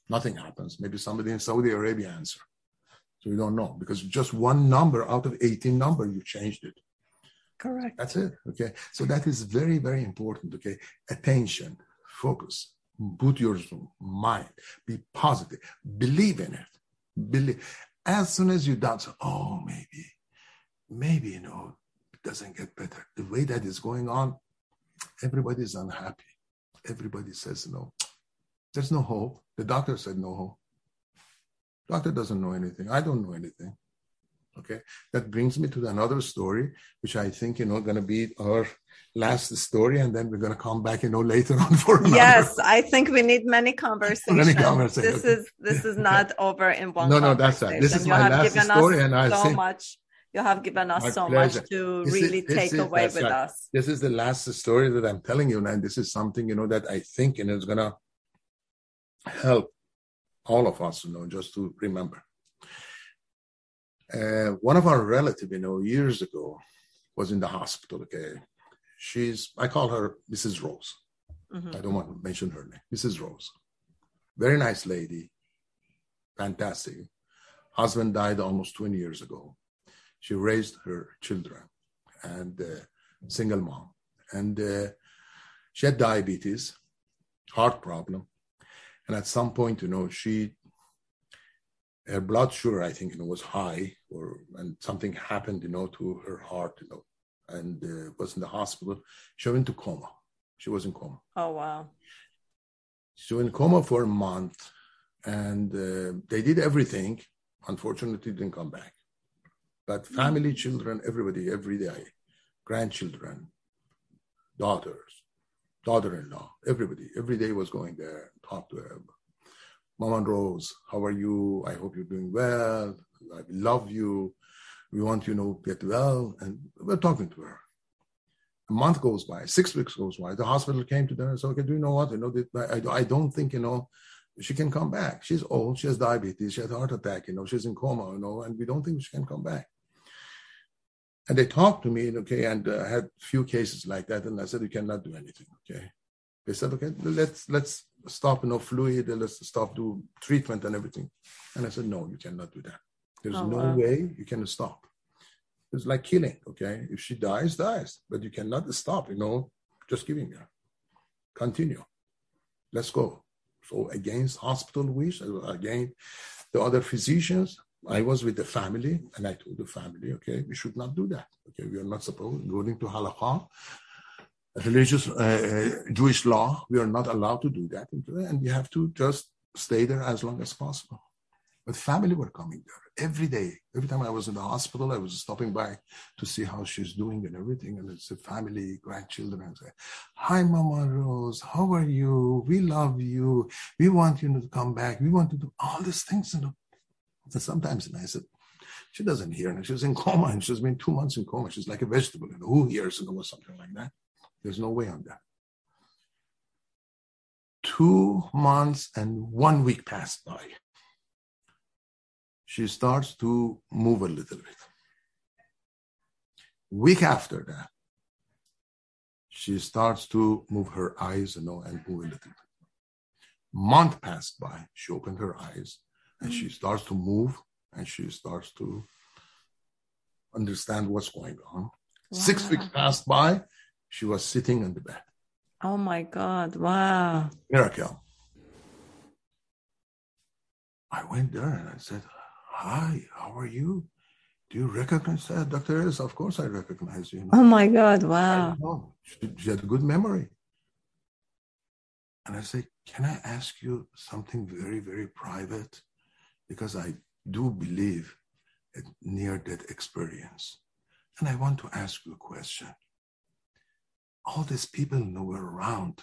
Nothing happens. Maybe somebody in Saudi Arabia answer. So we don't know because just one number out of 18 number, you changed it. Correct. That's it. Okay. So that is very, very important. Okay. Attention, focus, put your mind, be positive, believe in it believe. As soon as you doubt, oh, maybe, maybe, you know, doesn't get better. The way that is going on, everybody's unhappy. Everybody says no. There's no hope. The doctor said no hope. Doctor doesn't know anything. I don't know anything. Okay. That brings me to another story, which I think, you know, going to be our last story. And then we're going to come back, you know, later on for another. Yes. I think we need many conversations. many conversations. This is, this is not over in one No, no, that's right. This is you my last story. And I so much. You have given us so pleasure. much to this really is, take away with right. us. This is the last story that I'm telling you. And this is something, you know, that I think and it's going to help all of us, you know, just to remember. Uh, one of our relative, you know, years ago was in the hospital. Okay. She's, I call her Mrs. Rose. Mm-hmm. I don't want to mention her name. Mrs. Rose. Very nice lady. Fantastic. Husband died almost 20 years ago. She raised her children and uh, single mom. And uh, she had diabetes, heart problem. And at some point, you know, she her blood sugar, I think, you know, was high, or and something happened, you know, to her heart, you know, and uh, was in the hospital. She went into coma. She was in coma. Oh wow! She was in coma for a month, and uh, they did everything. Unfortunately, didn't come back. But family, children, everybody, every day, grandchildren, daughters, daughter-in-law, everybody, every day was going there, talk to her Mama Rose, how are you? I hope you're doing well. I love you. We want you to know, get well. And we're talking to her. A month goes by, six weeks goes by. The hospital came to them and said, okay, do you know what? Know, I, I don't think, you know, she can come back. She's old. She has diabetes. She had a heart attack. You know, she's in coma, you know, and we don't think she can come back. And they talked to me, okay, and uh, had few cases like that. And I said, you cannot do anything, okay. They said, okay, let's let's stop no fluid, let's stop do treatment and everything. And I said, no, you cannot do that. There's oh, no wow. way you can stop. It's like killing, okay? If she dies, dies, but you cannot stop, you know, just giving her. Continue. Let's go. So against hospital wish, again, the other physicians, I was with the family and I told the family, okay, we should not do that. Okay, we are not supposed, according to halakha, religious uh, uh, Jewish law, we are not allowed to do that, and we have to just stay there as long as possible. But family were coming there every day. Every time I was in the hospital, I was stopping by to see how she's doing and everything. And it's a family, grandchildren, and say, "Hi, Mama Rose, how are you? We love you. We want you to come back. We want to do all these things." And sometimes, and I said, she doesn't hear, and she's in coma, and she's been two months in coma. She's like a vegetable, know, who hears, know, or something like that. There's no way on that. Two months and one week passed by. She starts to move a little bit. Week after that, she starts to move her eyes, you know, and move a little bit. Month passed by. She opened her eyes and she mm-hmm. starts to move and she starts to understand what's going on. Wow. Six weeks passed by she was sitting on the bed. Oh my God. Wow. Miracle. I went there and I said, Hi, how are you? Do you recognize that, Dr. Elist? Of course I recognize you. Oh my God. Wow. She, she had a good memory. And I said, Can I ask you something very, very private? Because I do believe in near death experience. And I want to ask you a question. All these people who were around,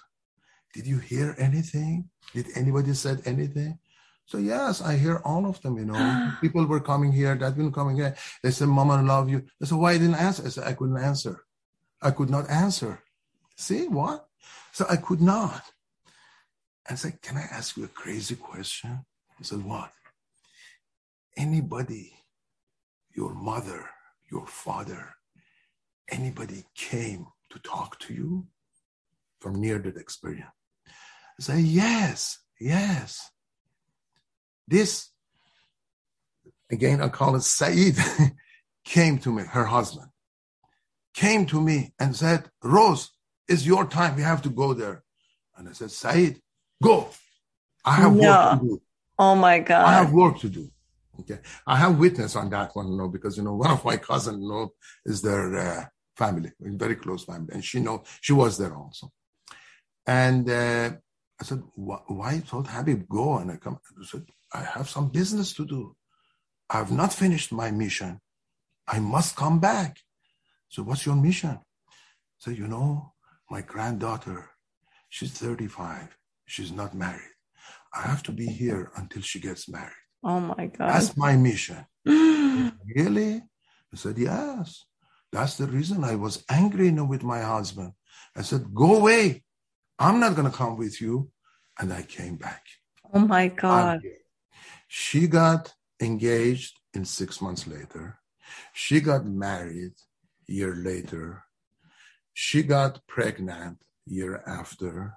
did you hear anything? Did anybody said anything? So yes, I hear all of them, you know. People were coming here, that been coming here. They said, Mama, I love you. I said, why I didn't answer? I said, I couldn't answer. I could not answer. See what? So I could not. I said, Can I ask you a crazy question? He said, What? Anybody, your mother, your father, anybody came to talk to you from near that experience? I said, Yes, yes. This, again, I call it Saeed, came to me, her husband, came to me and said, Rose, it's your time. We have to go there. And I said, Saeed, go. I have work to do. Oh my God. I have work to do. Okay. I have witness on that one, you know, because, you know, one of my cousins, you know, is their uh, family, very close family. And she know, she was there also. And uh, I said, why, told Habib go? And I come, I said, I have some business to do. I have not finished my mission. I must come back. So what's your mission? So, you know, my granddaughter, she's 35. She's not married. I have to be here until she gets married. Oh my God. That's my mission. Really? I said, Yes. That's the reason I was angry you know, with my husband. I said, Go away. I'm not going to come with you. And I came back. Oh my God. She got engaged in six months later. She got married a year later. She got pregnant year after.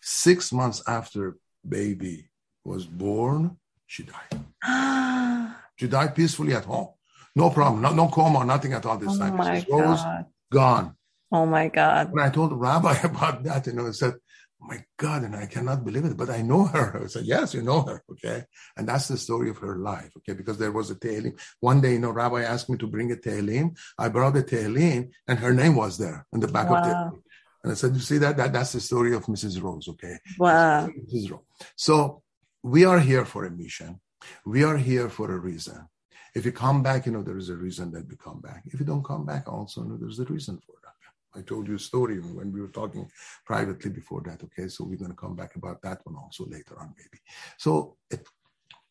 Six months after baby was born, she died. She died peacefully at home. No problem. No, no coma, nothing at all this Oh time. my Mrs. Rose, God. gone. Oh my God. When I told the rabbi about that, you know, he said, oh my God, and I cannot believe it, but I know her. I said, yes, you know her. Okay. And that's the story of her life. Okay. Because there was a Tehillim. One day, you know, rabbi asked me to bring a Tehillim. I brought the Tehillim and her name was there in the back of the And I said, you see that? that? That's the story of Mrs. Rose. Okay. Wow. Mrs. Rose. So we are here for a mission. We are here for a reason. If you come back, you know, there is a reason that we come back. If you don't come back, also, know, there's a reason for that. I told you a story when we were talking privately before that. Okay. So we're going to come back about that one also later on, maybe. So it,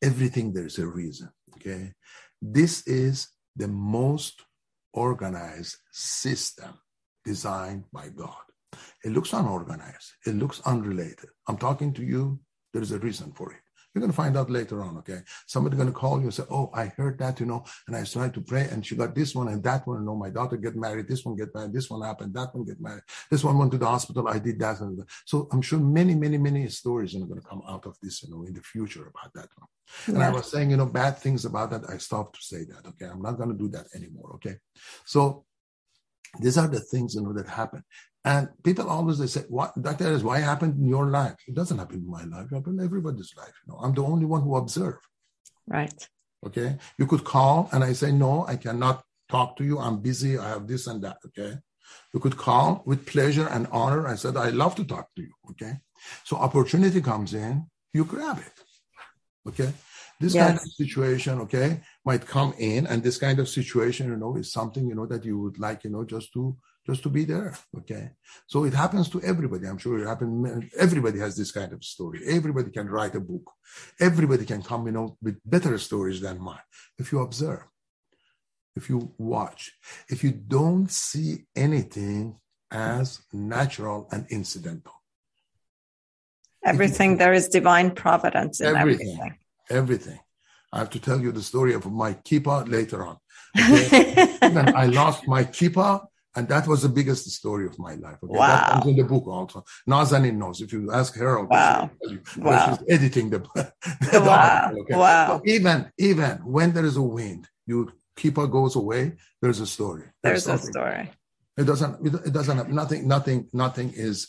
everything, there's a reason. Okay. This is the most organized system designed by God. It looks unorganized. It looks unrelated. I'm talking to you. There is a reason for it. You're going to find out later on, okay? Somebody's going to call you and say, Oh, I heard that, you know, and I started to pray and she got this one and that one. You oh, know, my daughter get married. This one get married. This one happened. That one get married. This one went to the hospital. I did that. And that. So I'm sure many, many, many stories are going to come out of this, you know, in the future about that one. And I was saying, you know, bad things about that. I stopped to say that. Okay. I'm not going to do that anymore. Okay. So these are the things, you know, that happen. And people always they say, "What, Doctor Elist, why happened in your life? It doesn't happen in my life. It happened in everybody's life. You know, I'm the only one who observe. Right. Okay, you could call and I say, no, I cannot talk to you. I'm busy. I have this and that. Okay, you could call with pleasure and honor. I said, I love to talk to you. Okay, so opportunity comes in, you grab it. Okay, this kind of situation, okay, might come in, and this kind of situation, you know, is something you know that you would like, you know, just to just to be there. Okay, so it happens to everybody. I'm sure it happens. Everybody has this kind of story. Everybody can write a book. Everybody can come, you know, with better stories than mine. If you observe, if you watch, if you don't see anything as natural and incidental, Everything there is divine providence in Everything. everything. Everything. I have to tell you the story of my kippah later on. Okay? I lost my kippah, and that was the biggest story of my life. Okay? Wow. That comes in the book also. Nazanin knows. If you ask Harold, Wow. you, Wow. she's editing the, the Wow. article, okay? Wow. So even even when there is a wind, your kippah goes away. There's a story. There's a something. story. It doesn't. It doesn't have nothing. Nothing. Nothing is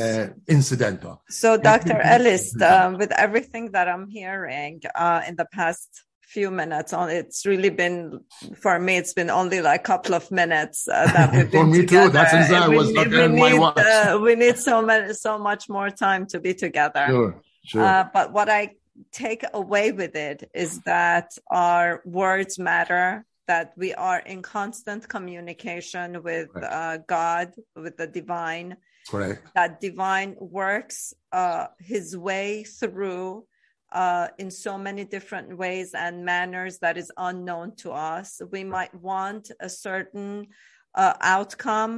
uh, incidental. So, Dr. Elist, um, with everything that I'm hearing uh, in the past few minutes. On it's really been for me. It's been only like a couple of minutes uh, that we've been for me together. too. That's we, was need, we need, uh, we need so many, so much more time to be together. Sure, sure. Uh, but what I take away with it is that our words matter. That we are in constant communication with uh, God, with the divine Correct. that divine works uh, his way through uh, in so many different ways and manners that is unknown to us. We might want a certain uh, outcome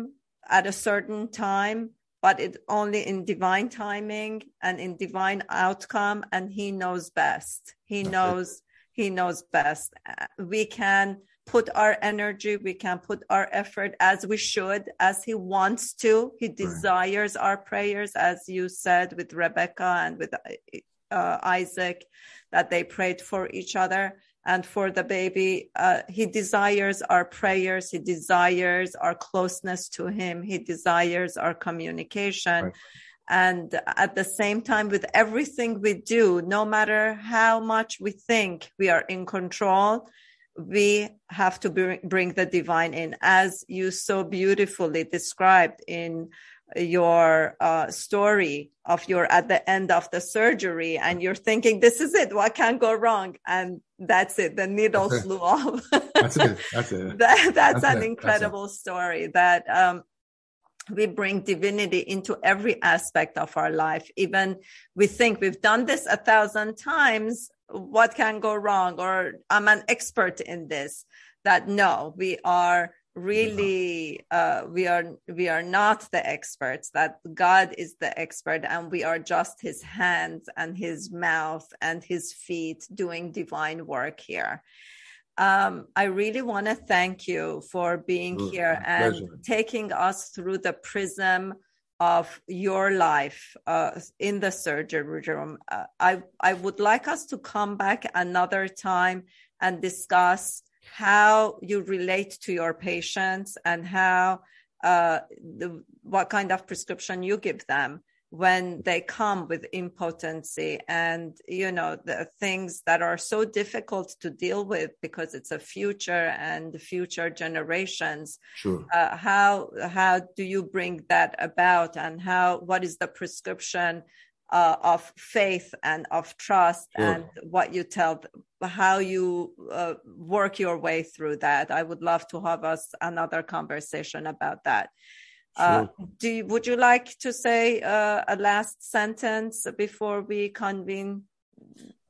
at a certain time, but it only in divine timing and in divine outcome, and he knows best. He knows he knows best. Uh, We can put our energy, we can put our effort as we should, as he wants to. He desires our prayers, as you said with Rebecca and with uh, Isaac, that they prayed for each other and for the baby. Uh, he desires our prayers. He desires our closeness to him. He desires our communication. Right. And at the same time, with everything we do, no matter how much we think we are in control, we have to bring, bring the divine in, as you so beautifully described in your uh, story of your at the end of the surgery, and you're thinking, "This is it. What can go wrong?" And that's it. The needle That's it. flew off. That's it. That's it. that, that's, That's an it. incredible story that um, we bring divinity into every aspect of our life. Even we think we've done this a thousand times. What can go wrong? Or I'm an expert in this. That no, we are really uh, we are we are not the experts that god is the expert and we are just his hands and his mouth and his feet doing divine work here um, I really want to thank you for being Sure, here and pleasure. taking us through the prism of your life uh, in the surgery room. Uh, I I would like us to come back another time and discuss how you relate to your patients and how uh, the, what kind of prescription you give them when they come with impotency and you know the things that are so difficult to deal with because it's a future and future generations Sure. uh, how how do you bring that about and how what is the prescription uh, of faith and of trust Sure. and what you tell how you uh, work your way through that i would love to have us another conversation about that uh, do you, would you like to say uh, a last sentence before we convene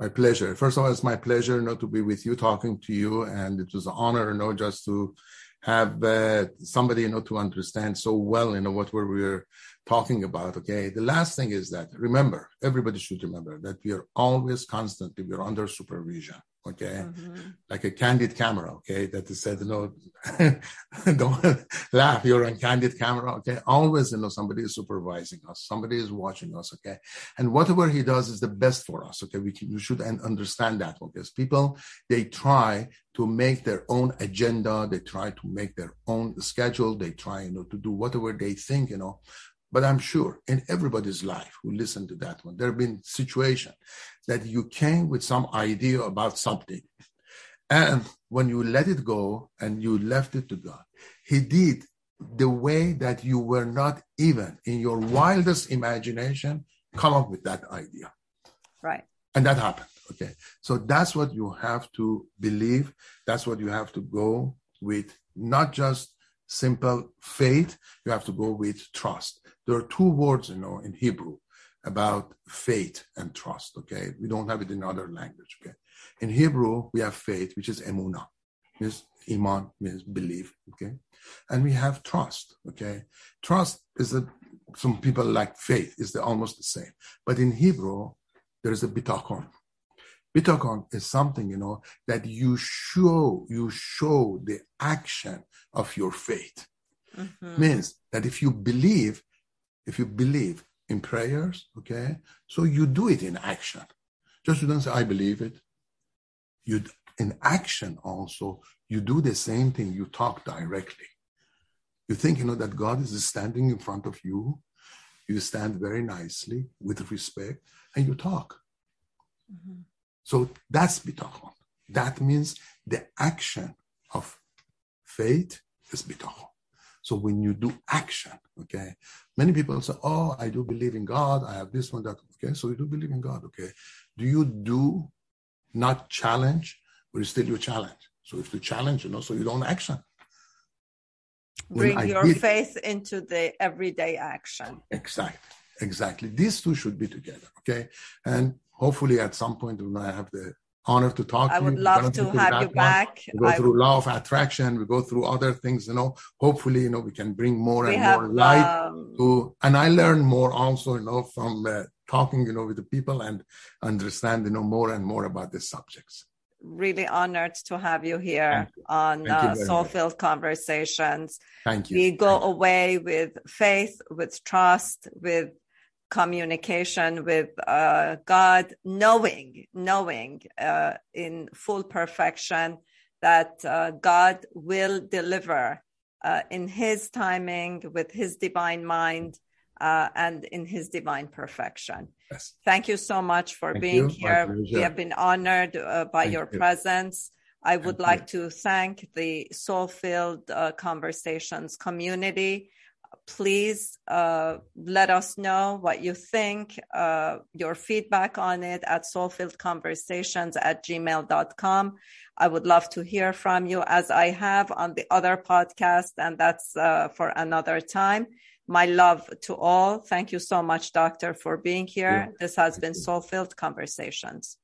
My pleasure. First of all, it's my pleasure know, to be with you, talking to you, and it was an honor, you know, just to have uh, somebody, you know, to understand so well, you know, what we're, we're talking about. Okay. The last thing is that remember, everybody should remember that we are always constantly we're under supervision. Okay, Mhm. like a candid camera. Okay, that is said, no don't laugh. You're on candid camera. Okay, always, you know, somebody is supervising us. Somebody is watching us. Okay, and whatever he does is the best for us. Okay, we, can, we should understand that because people they try to make their own agenda, they try to make their own schedule, they try you know to do whatever they think you know. But I'm sure in everybody's life who listened to that one, there have been situations that you came with some idea about something, and when you let it go and you left it to God, He did the way that you were not even in your wildest imagination come up with that idea. right And that happened. Okay. So that's what you have to believe. That's what you have to go with, not just simple faith. You have to go with trust. There are two words, you know, in Hebrew about faith and trust. Okay. We don't have it in other language. Okay. In Hebrew, we have faith, which is emunah, means iman, means belief. Okay. And we have trust. Okay. Trust is a, some people like faith is the, almost the same. But in Hebrew, there is a bitachon. Bitachon is something, you know, that you show, you show the action of your faith. Mhm. Means that if you believe, if you believe in prayers, okay, so you do it in action. Just you don't say, I believe it. You in action also, you do the same thing, you talk directly. You think, you know, that God is standing in front of you. You stand very nicely with respect and you talk. Mhm. So that's bitachon. That means the action of faith is bitachon. So when you do action, okay, many people say, "Oh, I do believe in God. I have this one, that." Okay, so you do believe in God. Okay, do you do not challenge, or still you challenge? So if you challenge, you know, so you don't action. Bring your did, faith into the everyday action. Exactly, exactly. These two should be together. Okay, and hopefully at some point when I have the honor to talk I to would love to have you back. We go I through law of attraction. We go through other things, you know, hopefully, you know, we can bring more and have, more light um, to, and I learn more also, you know, from uh, talking, you know, with the people and understand, you know, more and more about these subjects. Really honored to have you here you. on uh, Soul-Filled Conversations. Thank you. We go Thank away with faith, with trust, with communication with uh, God, knowing, knowing uh, in full perfection that uh, God will deliver uh, in His timing, with His divine mind, uh, and in His divine perfection. Yes. Thank you so much for thank being you. here. We have been honored uh, by thank your you. presence. I would Thank like you. to thank the Soul Filled Conversations community please uh, let us know what you think, uh, your feedback on it at soulfilledconversations at gmail.com. I would love to hear from you as I have on the other podcast, and that's uh, for another time. My love to all. Thank you so much, Doctor, for being here. This has been Soul Filled Conversations.